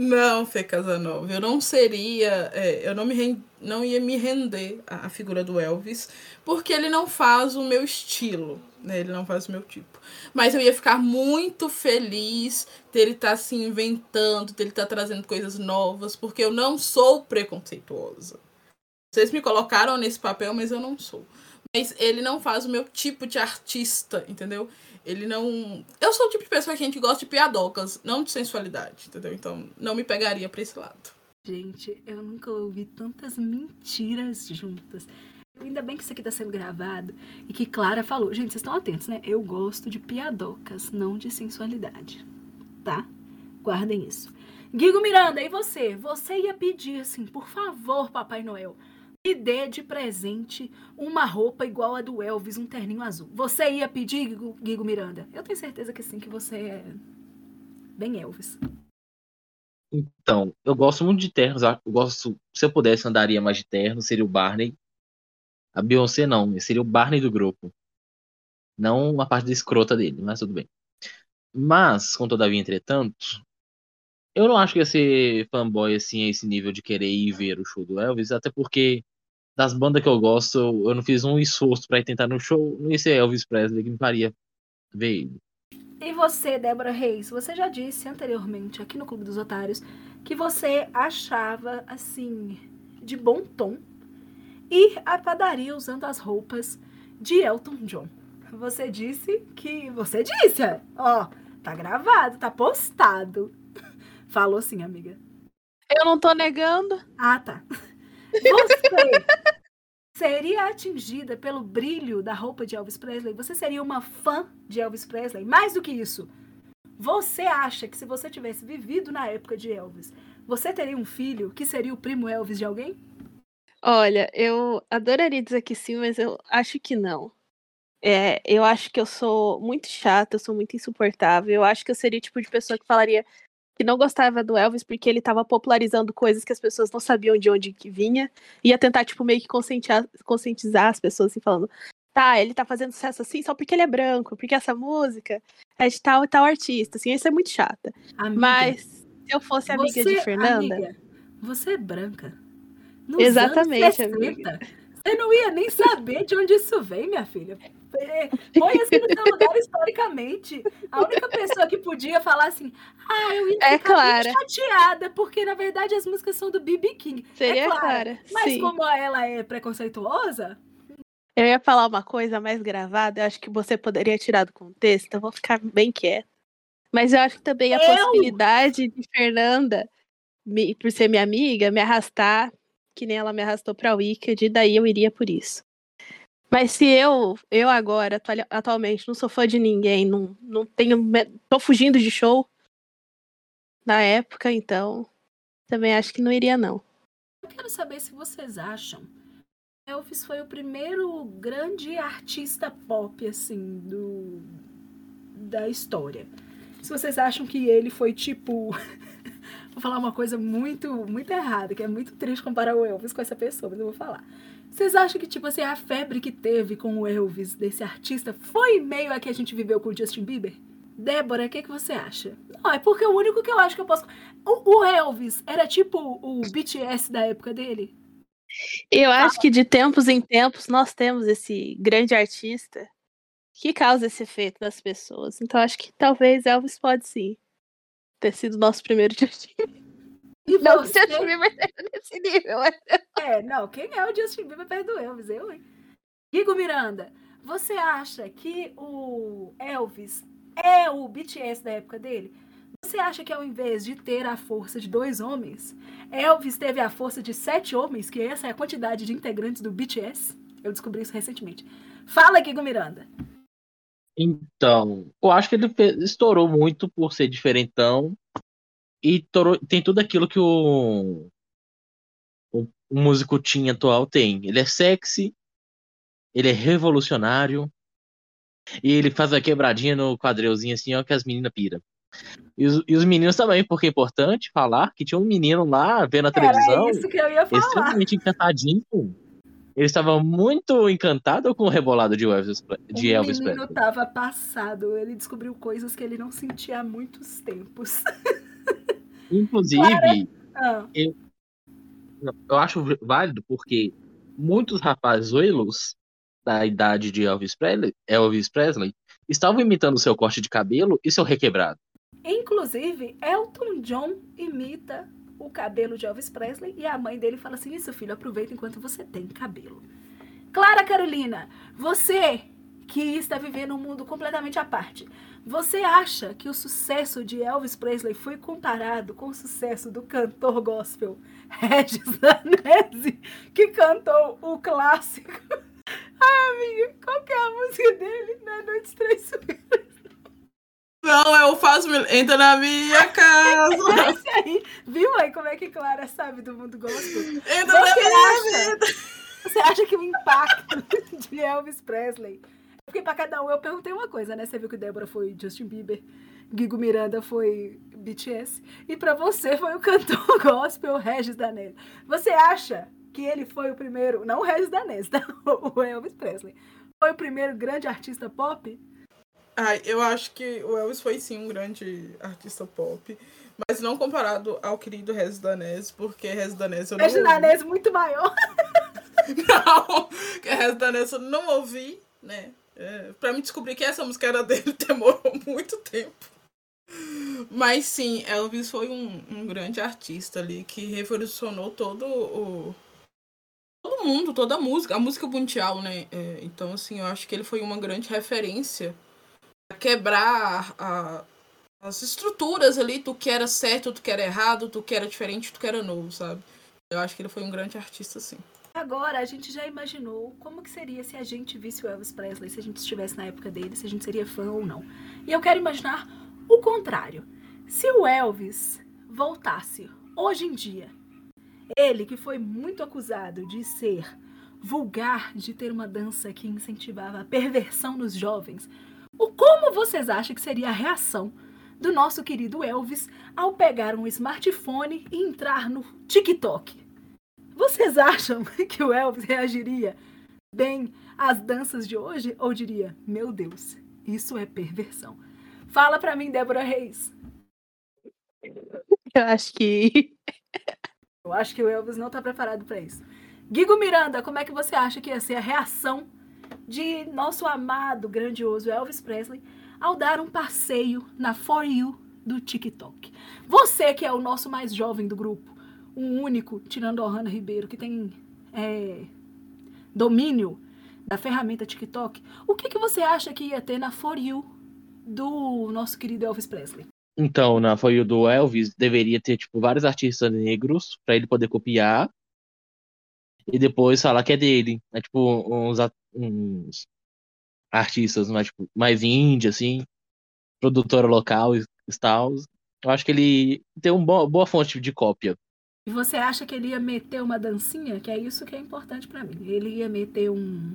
Não, Fê Casanova, eu não seria, é, eu não, me não ia me render à, à, figura do Elvis, porque ele não faz o meu estilo, né? Ele não faz o meu tipo. Mas eu ia ficar muito feliz dele estar tá se inventando, dele estar tá trazendo coisas novas, porque eu não sou preconceituosa. Vocês me colocaram nesse papel, mas eu não sou. Mas ele não faz o meu tipo de artista, entendeu? Ele não. Eu sou o tipo de pessoa que a gente gosta de piadocas, não de sensualidade, entendeu? Então não me pegaria pra esse lado. Gente, eu nunca ouvi tantas mentiras juntas. Ainda bem que isso aqui tá sendo gravado e que Clara falou. Gente, vocês estão atentos, né? Eu gosto de piadocas, não de sensualidade. Tá? Guardem isso. Guigo Miranda, e você? Você ia pedir assim, por favor, Papai Noel, me dê de presente uma roupa igual a do Elvis, um terninho azul. Você ia pedir, Guigo Miranda? Eu tenho certeza que sim, que você é bem Elvis. Então, eu gosto muito de ternos. Eu gosto, se eu pudesse, andaria mais de terno, seria o Barney. A Beyoncé não, seria o Barney do grupo. Não a parte da escrota dele, mas tudo bem. Mas, com entretanto, eu não acho que ia ser fanboy assim a esse nível de querer ir ver o show do Elvis, até porque das bandas que eu gosto, eu não fiz um esforço para tentar no show, não ia ser Elvis Presley que me faria ver ele. E você, Débora Reis, você já disse anteriormente aqui no Clube dos Otários que você achava assim de bom tom ir à padaria usando as roupas de Elton John. Você disse que você disse, ó, tá gravado, tá postado. Falou sim, amiga. Eu não tô negando. Ah, tá. Você seria atingida pelo brilho da roupa de Elvis Presley? Você seria uma fã de Elvis Presley? Mais do que isso, você acha que se você tivesse vivido na época de Elvis, você teria um filho que seria o primo Elvis de alguém? Olha, eu adoraria dizer que sim, mas eu acho que não. É, eu acho que eu sou muito chata, eu sou muito insuportável. Eu acho que eu seria o tipo de pessoa que falaria: que não gostava do Elvis porque ele estava popularizando coisas que as pessoas não sabiam de onde que vinha. Ia tentar, tipo, meio que conscientizar, conscientizar as pessoas, assim, falando, tá, ele tá fazendo sucesso assim só porque ele é branco, porque essa música é de tal e tal artista, assim, isso é muito chata. Amiga, Mas se eu fosse amiga você, de Fernanda... Amiga, você é branca. Nos Exatamente, 60, amiga. Você não ia nem saber de onde isso vem, minha filha. Põe assim no seu lugar historicamente. A única pessoa que podia falar assim, ah, eu ia é chateada, porque na verdade as músicas são do B.B. King. Seria é Clara. Mas Sim. como ela é preconceituosa. Eu ia falar uma coisa mais gravada, eu acho que você poderia tirar do contexto, eu vou ficar bem quieta. Mas eu acho que também a eu? possibilidade de Fernanda, me, por ser minha amiga, me arrastar, que nem ela me arrastou pra Wicked, e daí eu iria por isso. Mas se eu, eu agora, atualmente, não sou fã de ninguém, não, não tenho. tô fugindo de show na época, então também acho que não iria, não. Eu quero saber se vocês acham. Elvis foi o primeiro grande artista pop, assim, do. da história. Se vocês acham que ele foi tipo. <laughs> vou falar uma coisa muito, muito errada, que é muito triste comparar o Elvis com essa pessoa, mas eu vou falar. Vocês acham que, tipo assim, a febre que teve com o Elvis, desse artista, foi meio a que a gente viveu com o Justin Bieber? Débora, o que, que você acha? Não, é porque o único que eu acho que eu posso. O, o Elvis era tipo o BTS da época dele? Eu acho que de tempos em tempos nós temos esse grande artista que causa esse efeito nas pessoas. Então acho que talvez Elvis pode sim ter sido nosso primeiro <laughs> Justin E Não, você? Justin Bieber nesse nível. É, não, quem é o Justin Bieber perto do Elvis? Eu, hein? Igor Miranda, você acha que o Elvis é o BTS da época dele? Você acha que ao invés de ter a força de dois homens, Elvis teve a força de sete homens, que essa é a quantidade de integrantes do BTS? Eu descobri isso recentemente. Fala, Igor Miranda. Então, eu acho que ele estourou muito por ser diferentão e torou- tem tudo aquilo que o, o, o músico teen atual tem. Ele é sexy, ele é revolucionário e ele faz a quebradinha no quadrilzinho assim, ó, que as meninas piram. E os, e os meninos também, porque é importante falar que tinha um menino lá vendo a televisão, Era isso que eu ia falar. extremamente encantadinho. Ele estava muito encantado com o rebolado de Elvis, de o Elvis menino Presley. tava passado. Ele descobriu coisas que ele não sentia há muitos tempos. <laughs> <laughs> Inclusive, Ah, eu acho válido porque muitos rapazes da idade de Elvis Presley, Elvis Presley estavam imitando seu corte de cabelo e seu requebrado. Inclusive, Elton John imita o cabelo de Elvis Presley e a mãe dele fala assim: Isso, filho, aproveita enquanto você tem cabelo. Clara Carolina, você que está vivendo um mundo completamente à parte, você acha que o sucesso de Elvis Presley foi comparado com o sucesso do cantor gospel Regis Danese, que cantou o clássico? <laughs> Ai, amiga, qual que é a música dele? Não é Noites Três. Não, é o Faz Entra na minha casa. <laughs> Esse aí. Viu aí como é que Clara sabe do mundo gospel? Entra na Você minha acha? vida. Você acha que o impacto <laughs> de Elvis Presley. Porque pra cada um eu perguntei uma coisa, né? Você viu que Débora foi Justin Bieber, Guigo Miranda foi BTS, e pra você foi o cantor <laughs> gospel Regis Danese. Você acha que ele foi o primeiro, não o Regis Danese, tá? <laughs> O Elvis Presley. Foi o primeiro grande artista pop? Ai, eu acho que o Elvis foi sim um grande artista pop. Mas não comparado ao querido Regis Danese, porque Regis Danese eu não Regis. Danese muito maior. <laughs> Não, Regis Danese eu não ouvi, né? É, pra me descobrir que essa música era <laughs> dele demorou muito tempo. Mas sim, Elvis foi um, um grande artista ali que revolucionou todo o. Todo mundo, toda a música, a música mundial, né? É, então, assim, eu acho que ele foi uma grande referência a quebrar a- as estruturas ali do que era certo, do que era errado, do que era diferente, do que era novo, sabe? Eu acho que ele foi um grande artista, sim. Agora, a gente já imaginou como que seria se a gente visse o Elvis Presley, se a gente estivesse na época dele, se a gente seria fã ou não. E eu quero imaginar o contrário. Se o Elvis voltasse hoje em dia, ele que foi muito acusado de ser vulgar, de ter uma dança que incentivava a perversão nos jovens, o como vocês acham que seria a reação do nosso querido Elvis ao pegar um smartphone e entrar no TikTok? Vocês <laughs> acham que o Elvis reagiria bem às danças de hoje? Ou diria, meu Deus, isso é perversão? Fala pra mim, Débora Reis. Eu acho que. <laughs> Eu acho que o Elvis não tá preparado pra isso. Guigo Miranda, como é que você acha que ia ser a reação de nosso amado, grandioso Elvis Presley ao dar um passeio na For You do TikTok? Você que é o nosso mais jovem do grupo, o único, tirando a Ohana Ribeiro, que tem é, domínio da ferramenta TikTok, o que, que você acha que ia ter na For You do nosso querido Elvis Presley? Então, na foi o do Elvis, deveria ter tipo vários artistas negros pra ele poder copiar e depois falar que é dele. É tipo uns, uns artistas mais tipo mais indie assim, produtora local e tal. Eu acho que ele tem uma boa fonte de cópia. E você acha que ele ia meter uma dancinha? Que é isso que é importante pra mim. Ele ia meter um,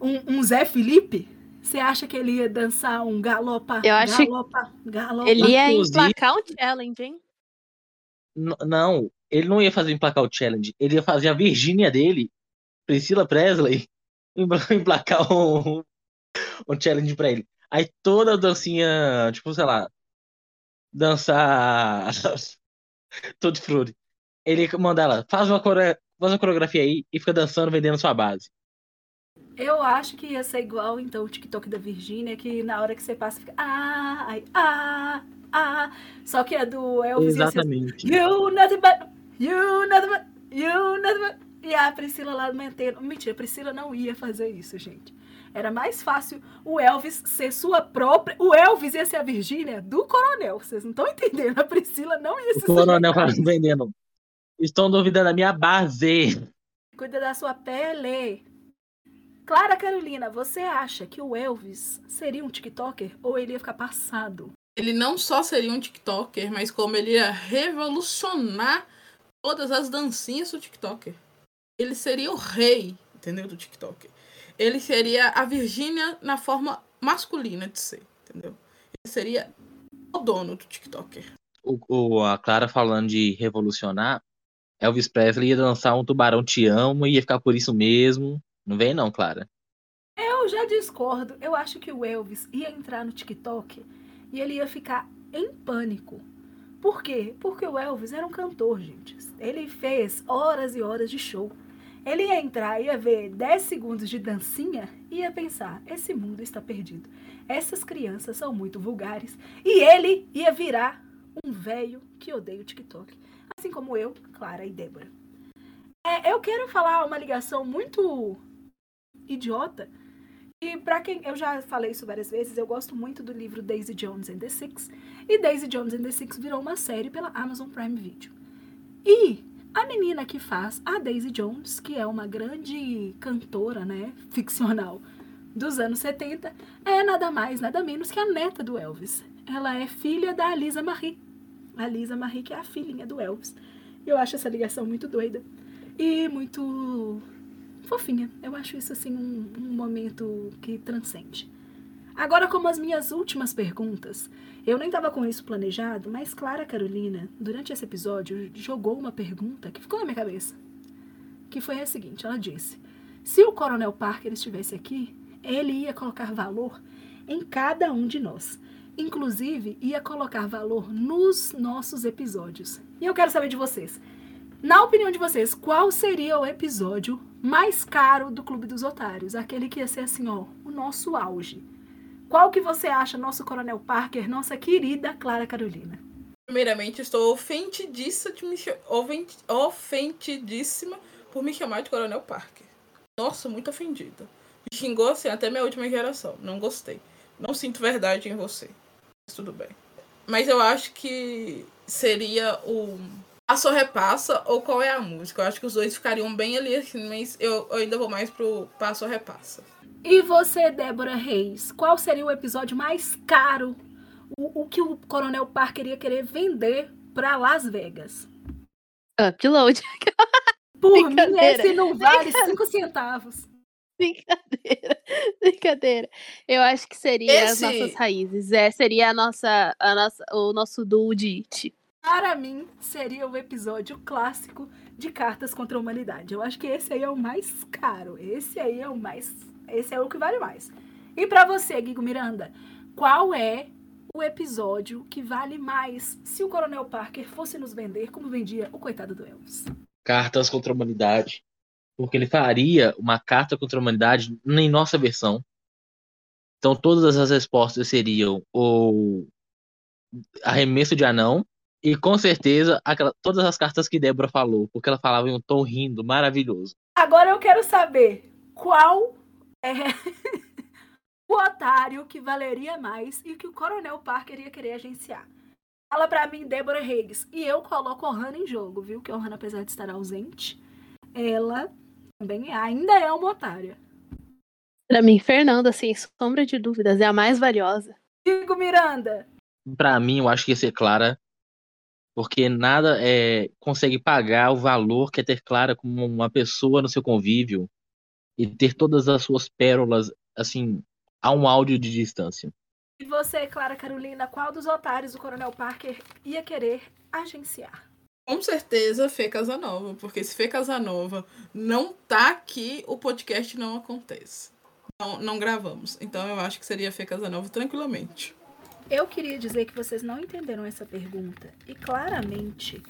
um, um Zé Felipe? Você acha que ele ia dançar um galopa, Eu acho galopa, galopa? Ele ia Inclusive- emplacar um challenge, hein? N- não, ele não ia fazer emplacar o challenge. Ele ia fazer a Virgínia dele, Priscila Presley, <laughs> emplacar um, um challenge pra ele. Aí toda a dancinha, tipo, sei lá, dançar <laughs> Tutti Frutti. Ele ia mandar ela, faz uma, core... faz uma coreografia aí e fica dançando, vendendo sua base. Eu acho que ia ser igual, então, o TikTok da Virgínia, que na hora que você passa fica. Ah, ai, ah, ah. Só que a do Elvis ser. Exatamente. You nothing but. You nothing but. You nothing but. E a Priscila lá mantendo. Mentira, a Priscila não ia fazer isso, gente. Era mais fácil o Elvis ser sua própria. O Elvis ia ser a Virgínia do coronel. Vocês não estão entendendo? A Priscila não ia O ser. coronel fala, vendendo. Estão duvidando da minha base. Cuida da sua pele. Clara Carolina, você acha que o Elvis seria um TikToker ou ele ia ficar passado? Ele não só seria um TikToker, mas como ele ia revolucionar todas as dancinhas do TikToker. Ele seria o rei, entendeu? Do TikToker. Ele seria a Virgínia na forma masculina de ser, entendeu? Ele seria o dono do TikToker. O, o- a Clara falando de revolucionar, Elvis Presley ia dançar um tubarão te amo e ia ficar por isso mesmo. Não vem não, Clara. Eu já discordo. Eu acho que o Elvis ia entrar no TikTok e ele ia ficar em pânico. Por quê? Porque o Elvis era um cantor, gente. Ele fez horas e horas de show. Ele ia entrar, ia ver 10 segundos de dancinha e ia pensar: esse mundo está perdido. Essas crianças são muito vulgares. E ele ia virar um velho que odeia o TikTok. Assim como eu, Clara e Débora. É, eu quero falar uma ligação muito idiota. E pra quem eu já falei isso várias vezes, eu gosto muito do livro Daisy Jones and the Six. E Daisy Jones and the Six virou uma série pela Amazon Prime Video. E a menina que faz a Daisy Jones, que é uma grande cantora, né, <laughs> ficcional dos anos 70, é nada mais, nada menos que a neta do Elvis. Ela é filha da Lisa Marie. A Lisa Marie que é a filhinha do Elvis. Eu acho essa ligação muito doida e muito fofinha. Eu acho isso assim um, um momento que transcende. Agora, como as minhas últimas perguntas, eu nem estava com isso planejado, mas Clara Carolina, durante esse episódio, jogou uma pergunta que ficou na minha cabeça. Que foi a seguinte: ela disse: se o Coronel Parker estivesse aqui, ele ia colocar valor em cada um de nós. Inclusive, ia colocar valor nos nossos episódios. E eu quero saber de vocês. Na opinião de vocês, qual seria o episódio mais caro do Clube dos Otários? Aquele que ia ser assim, ó, o nosso auge. Qual que você acha, nosso Coronel Parker, nossa querida Clara Carolina? Primeiramente, estou ofendidíssima, por me chamar de Coronel Parker. Nossa, muito ofendida. Me xingou assim até minha última geração. Não gostei. Não sinto verdade em você. Mas tudo bem. Mas eu acho que seria o Passo Repassa ou qual é a música. Eu acho que os dois ficariam bem ali, assim, mas eu, eu ainda vou mais pro Passo Repassa. E você, Débora Reis, qual seria o episódio mais caro? O, o que o Coronel Parker ia querer vender pra Las Vegas? Upload. Por mim, esse não vale cinco centavos. Brincadeira. <laughs> Brincadeira. Eu acho que seria as Esse- nossas raízes. É, seria a nossa, a nossa, o nosso duo de it. Para mim, seria o episódio clássico de Cartas contra a Humanidade. Eu acho que esse aí é o mais caro. Esse aí é o mais. Esse é o que vale mais. E pra você, Guigo Miranda, qual é o episódio que vale mais se o Coronel Parker fosse nos vender como vendia o coitado do Elvis? Cartas contra a humanidade. Porque ele faria uma carta contra a humanidade em nossa versão. Então todas as respostas seriam o arremesso de anão e com certeza aquela- todas as cartas que Débora falou, porque ela falava em um tom rindo maravilhoso. Agora eu quero saber qual é <laughs> o otário que valeria mais e que o Coronel Parker ia querer agenciar. Fala pra mim, Débora Reis. E eu coloco a Ohana em jogo, viu? Que a Ohana, apesar de estar ausente, ela também ainda é uma otária. Pra mim, Fernanda, sem sombra de dúvidas, é a mais valiosa. Digo, Miranda. Pra mim, eu acho que ia ser Clara, porque nada é, consegue pagar o valor que é ter Clara como uma pessoa no seu convívio e ter todas as suas pérolas, assim, a um áudio de distância. E você, Clara Carolina, qual dos otários o Coronel Parker ia querer agenciar? Com certeza, Fê Casanova, porque se Fê Casanova não tá aqui, o podcast não acontece. Não, não gravamos. Então eu acho que seria Fê Casanova tranquilamente. Eu queria dizer que vocês não entenderam essa pergunta. E claramente,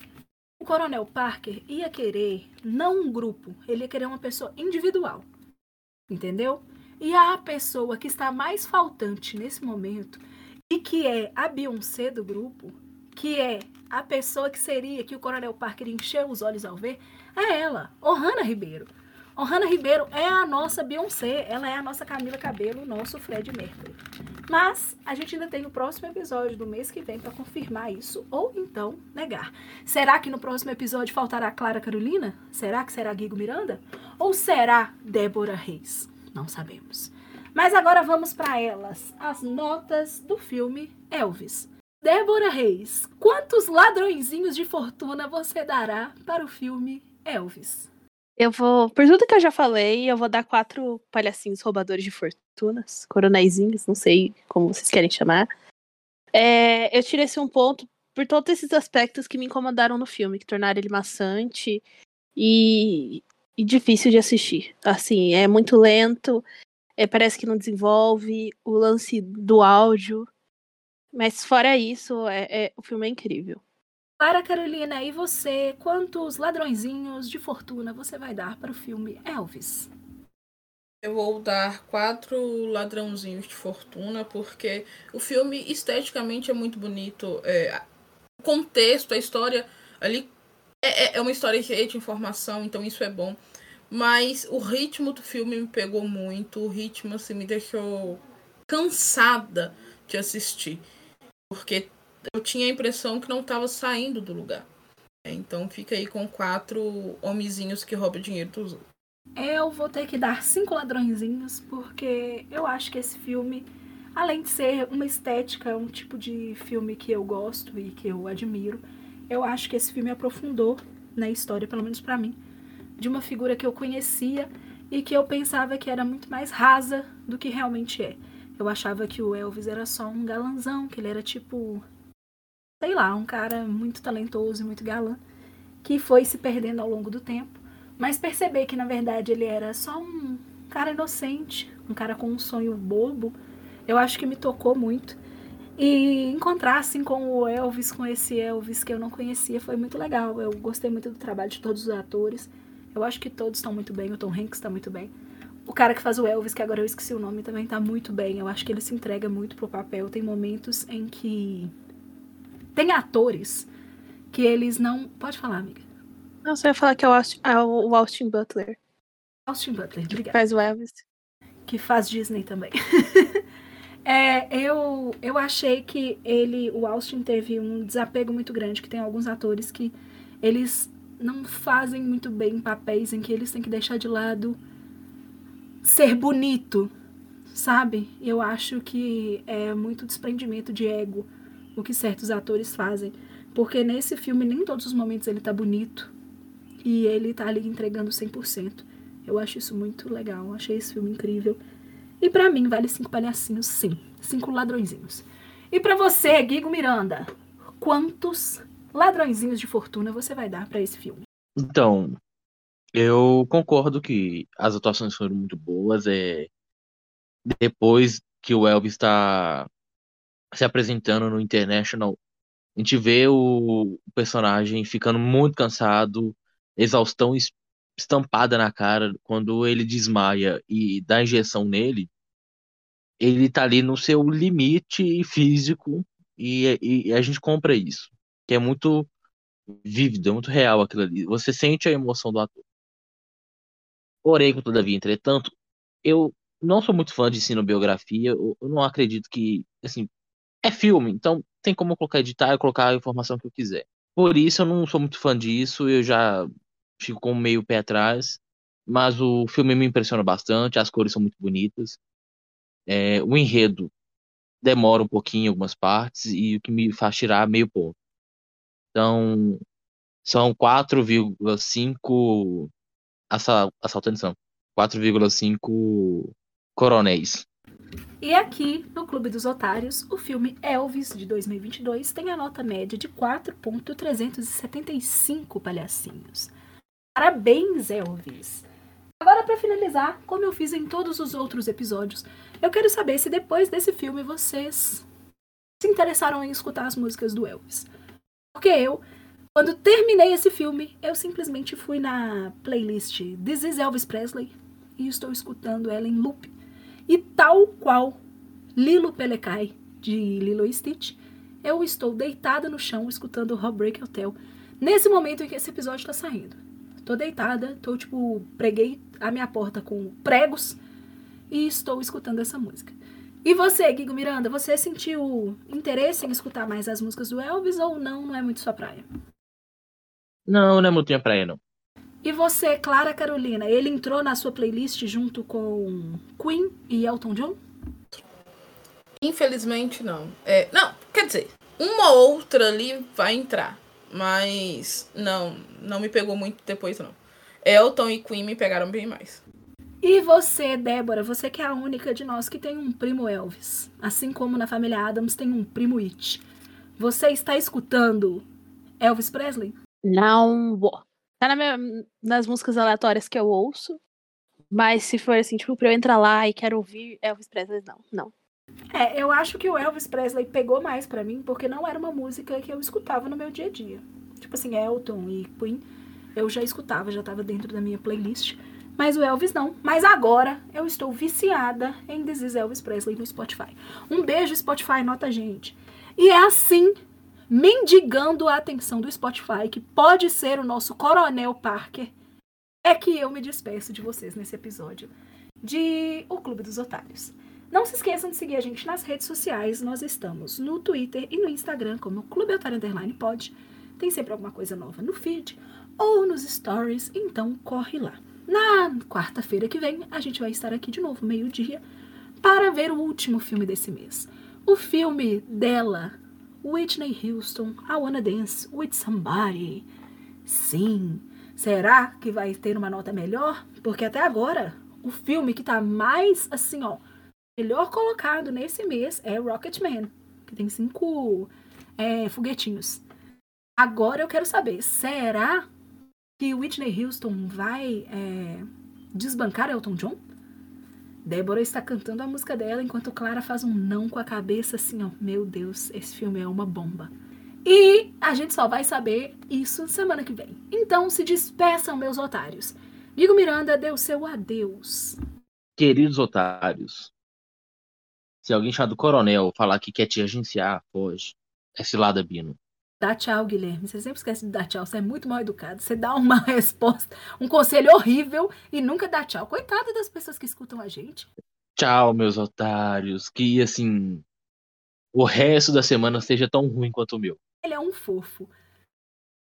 o Coronel Parker ia querer não um grupo, ele ia querer uma pessoa individual. Entendeu? E a pessoa que está mais faltante nesse momento e que é a Beyoncé do grupo, que é a pessoa que seria que o Coronel Parker encheu os olhos ao ver, é ela, Ohana Ribeiro. Ohana Ribeiro é a nossa Beyoncé, ela é a nossa Camila Cabelo, o nosso Fred Mercury. Mas a gente ainda tem o próximo episódio do mês que vem para confirmar isso ou então negar. Será que no próximo episódio faltará Clara Carolina? Será que será Guigo Miranda? Ou será Débora Reis? Não sabemos. Mas agora vamos para elas, as notas do filme Elvis. Débora Reis, quantos ladrõezinhos de fortuna você dará para o filme Elvis? Eu vou, por tudo que eu já falei, eu vou dar quatro palhacinhos roubadores de fortunas, coronéisinhos, não sei como vocês querem chamar. É, eu tirei esse um ponto por todos esses aspectos que me incomodaram no filme, que tornaram ele maçante e, e difícil de assistir. Assim, é muito lento, é, parece que não desenvolve, o lance do áudio mas fora isso, é, é, o filme é incrível. Para Carolina, e você, quantos ladrõezinhos de fortuna você vai dar para o filme Elvis? Eu vou dar quatro ladrãozinhos de fortuna, porque o filme esteticamente é muito bonito. É, o contexto, a história ali é, é, é uma história cheia de informação, então isso é bom. Mas o ritmo do filme me pegou muito, o ritmo assim, me deixou cansada de assistir porque eu tinha a impressão que não estava saindo do lugar. É, então fica aí com quatro homenzinhos que roubam dinheiro dos outros. Eu vou ter que dar cinco ladrõezinhos, porque eu acho que esse filme, além de ser uma estética, um tipo de filme que eu gosto e que eu admiro, eu acho que esse filme aprofundou na história, pelo menos para mim, de uma figura que eu conhecia e que eu pensava que era muito mais rasa do que realmente é. Eu achava que o Elvis era só um galanzão, que ele era tipo, sei lá, um cara muito talentoso e muito galã, que foi se perdendo ao longo do tempo. Mas perceber que na verdade ele era só um cara inocente, um cara com um sonho bobo, eu acho que me tocou muito. E encontrar assim com o Elvis, com esse Elvis que eu não conhecia, foi muito legal. Eu gostei muito do trabalho de todos os atores. Eu acho que todos estão muito bem, o Tom Hanks está muito bem. O cara que faz o Elvis, que agora eu esqueci o nome, também tá muito bem. Eu acho que ele se entrega muito pro papel. Tem momentos em que. Tem atores que eles não. Pode falar, amiga. Não, você ia falar que é o Austin, é o Austin Butler. Austin Butler, obrigada. Que faz o Elvis. Que faz Disney também. <laughs> é, eu, eu achei que ele, o Austin, teve um desapego muito grande, que tem alguns atores que eles não fazem muito bem papéis em que eles têm que deixar de lado ser bonito, sabe? Eu acho que é muito desprendimento de ego o que certos atores fazem. Porque nesse filme, nem todos os momentos ele tá bonito. E ele tá ali entregando 100%. Eu acho isso muito legal. Achei esse filme incrível. E para mim, vale cinco palhacinhos, sim. Cinco ladrõezinhos. E para você, Guigo Miranda, quantos ladrõezinhos de fortuna você vai dar para esse filme? Então, eu concordo que as atuações foram muito boas. É... Depois que o Elvis está se apresentando no International, a gente vê o personagem ficando muito cansado, exaustão estampada na cara. Quando ele desmaia e dá injeção nele, ele tá ali no seu limite físico e, e a gente compra isso, que é muito vívido, é muito real aquilo ali. Você sente a emoção do ator. Porém, todavia, entretanto, eu não sou muito fã de cinebiografia, eu, eu não acredito que, assim, é filme, então tem como colocar editar e colocar a informação que eu quiser. Por isso eu não sou muito fã disso, eu já fico com meio pé atrás, mas o filme me impressiona bastante, as cores são muito bonitas, é, o enredo demora um pouquinho em algumas partes e o que me faz tirar meio ponto. Então, são 4,5 assa, assaltantes são 4,5 coronéis. E aqui, no Clube dos Otários, o filme Elvis, de 2022, tem a nota média de 4,375 palhacinhos. Parabéns, Elvis! Agora, para finalizar, como eu fiz em todos os outros episódios, eu quero saber se depois desse filme vocês se interessaram em escutar as músicas do Elvis. Porque eu, quando terminei esse filme, eu simplesmente fui na playlist This is Elvis Presley e estou escutando ela em loop. E tal qual Lilo Pelecai, de Lilo e Stitch, eu estou deitada no chão escutando Heartbreak Hotel nesse momento em que esse episódio está saindo. Tô deitada, tô tipo, preguei a minha porta com pregos e estou escutando essa música. E você, Guigo Miranda, você sentiu interesse em escutar mais as músicas do Elvis ou não? Não é muito sua praia? Não, não é muito minha praia, não. E você, Clara Carolina, ele entrou na sua playlist junto com Queen e Elton John? Infelizmente, não. É, não, quer dizer, uma ou outra ali vai entrar. Mas não, não me pegou muito depois, não. Elton e Queen me pegaram bem mais. E você, Débora, você que é a única de nós que tem um primo Elvis. Assim como na família Adams tem um primo It. Você está escutando Elvis Presley? Não. Tá na minha- nas músicas aleatórias que eu ouço. Mas se for assim, tipo, pra eu entrar lá e quero ouvir Elvis Presley, não. Não. É, eu acho que o Elvis Presley pegou mais pra mim porque não era uma música que eu escutava no meu dia a dia. Tipo assim, Elton e Queen, eu já escutava, já tava dentro da minha playlist. Mas o Elvis não. Mas agora eu estou viciada em This is Elvis Presley no Spotify. Um beijo, Spotify, nota a gente. E é assim, mendigando a atenção do Spotify, que pode ser o nosso Coronel Parker, é que eu me despeço de vocês nesse episódio de O Clube dos Otários. Não se esqueçam de seguir a gente nas redes sociais. Nós estamos no Twitter e no Instagram como Clube Otário Underline Pod. Tem sempre alguma coisa nova no feed ou nos stories, então corre lá. Na quarta-feira que vem, a gente vai estar aqui de novo, meio-dia, para ver o último filme desse mês. O filme dela, Whitney Houston, I Wanna Dance with Somebody. Sim, será que vai ter uma nota melhor? Porque até agora, o filme que tá mais, assim, ó, melhor colocado nesse mês é Rocketman, que tem cinco é, foguetinhos. Agora eu quero saber, será que Whitney Houston vai é, desbancar Elton John? Débora está cantando a música dela enquanto Clara faz um não com a cabeça assim, ó. Meu Deus, esse filme é uma bomba. E a gente só vai saber isso semana que vem. Então se despeçam, meus otários. Migo Miranda deu seu adeus. Queridos otários, se alguém chamado Coronel falar que quer te agenciar, foge. É cilada, Bino. Dá tchau, Guilherme. Você sempre esquece de dar tchau. Você é muito mal educado. Você dá uma <laughs> resposta, um conselho horrível e nunca dá tchau. Coitada das pessoas que escutam a gente. Tchau, meus otários. Que, assim, o resto da semana seja tão ruim quanto o meu. Ele é um fofo.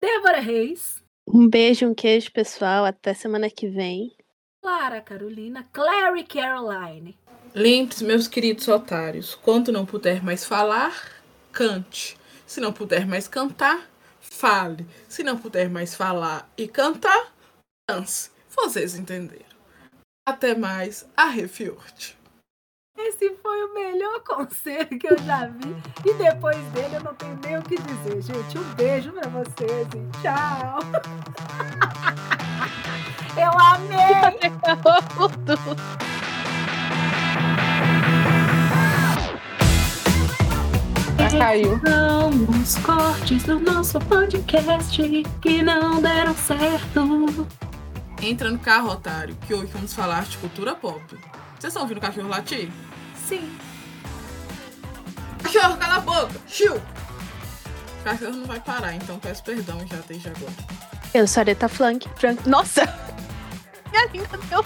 Débora Reis, Um beijo, um queijo, pessoal. Até semana que vem. Clara Carolina, Clary Caroline. Lembre-se, meus queridos otários, quando não puder mais falar, cante. Se não puder mais cantar, fale. Se não puder mais falar e cantar, dance. Vocês entenderam. Até mais, a Refiorte. Esse foi o melhor <laughs> conselho que eu já vi. E depois dele eu não tenho nem o que dizer, gente. Um beijo pra vocês e tchau. <laughs> Eu amei! <laughs> Já caiu. São os cortes do nosso podcast que não deram certo. Entra no carro, otário, que hoje vamos falar de cultura pop. Vocês estão ouvindo o cachorro latir? Sim. Cachorro, cala a boca! Chiu! O cachorro não vai parar, então peço perdão já desde agora. Eu sou a Areta Flank. Frank. Nossa! Minha língua deu.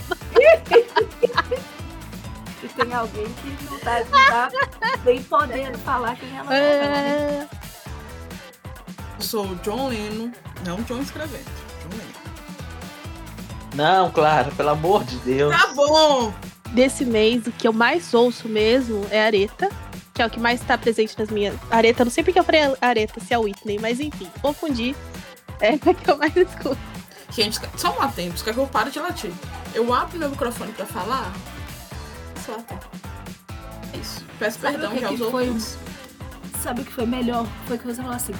E tem alguém que não tá, não tá bem podendo falar quem ela é. É... Eu sou o John Leno, não John Leno. Não, Clara, pelo amor de Deus. Tá bom! Desse mês, o que eu mais ouço mesmo é Areta. Que é o que mais tá presente nas minhas. Areta, não sei porque eu falei Areta, se é Whitney, mas enfim, confundi. É a que eu mais escuto. Gente, só um atento, os cachorros param de latir. Eu abro meu microfone pra falar, só. É isso. Peço Sabe perdão que que aos que foi ouvintes. Sabe o que foi melhor? Foi que você falou assim: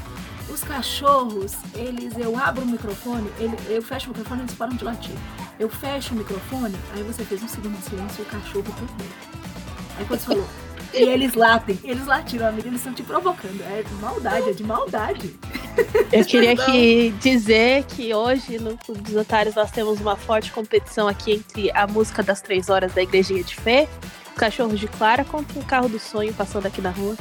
os cachorros, eles, eu abro o microfone, ele, eu fecho o microfone, eles param de latir. Eu fecho o microfone, aí você fez um segundo de silêncio e o cachorro também. Aí quando você falou, e eles latem, eles latiram, amiga, eles estão te provocando. É de maldade, é de maldade. Eu queria que dizer que hoje no Clube dos Otários nós temos uma forte competição aqui entre a música das três horas da Igrejinha de Fé, os cachorros de Clara contra o carro do sonho passando aqui na rua.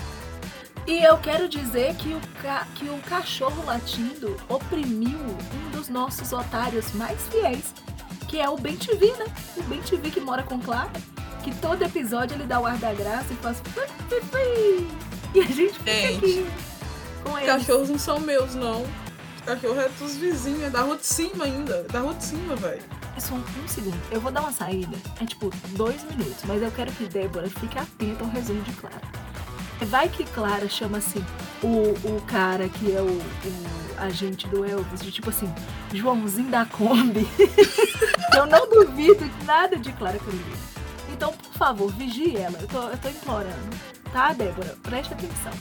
E eu quero dizer que o, ca- que o cachorro latindo oprimiu um dos nossos otários mais fiéis, que é o Ben TV, né? O Ben TV que mora com Clara, que todo episódio ele dá o ar da graça e faz. E a gente fica Gente, aqui com Os ele. cachorros não são meus, não. Os cachorros é dos vizinhos, é da rua de cima ainda. Da rua de cima, velho. É só um, um segundo. Eu vou dar uma saída. É tipo dois minutos. Mas eu quero que Débora fique atenta ao resumo de Clara. Vai que Clara chama assim o, o cara que é o, o agente do Elvis, de tipo assim, Joãozinho da Kombi. <laughs> eu não duvido de nada de Clara Carolina. Então, por favor, vigie ela. Eu tô, eu tô implorando. Tá, Débora? Preste atenção.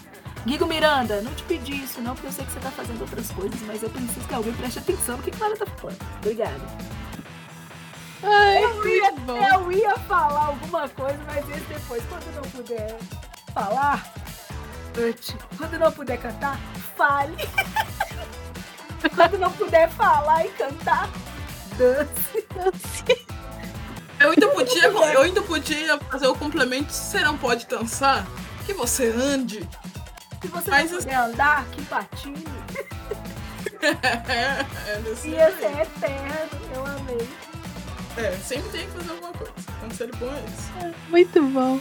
Guigo Miranda, não te pedi isso não, porque eu sei que você tá fazendo outras coisas, mas eu preciso que alguém preste atenção no que Clara tá falando. Obrigada. Ai, Eu ia, eu ia falar alguma coisa, mas esse depois, quando não puder falar, cante. Quando não puder cantar, fale. <laughs> quando não puder falar e cantar, dance. Eu ainda podia, eu ainda podia fazer o complemento. Você não pode dançar? Que você ande. Se você Mas não as- puder andar, que patine. <laughs> é, desse Ia jeito. ser eterno. Eu amei. É, sempre tem que fazer alguma coisa. Conselho bom é esse. muito bom.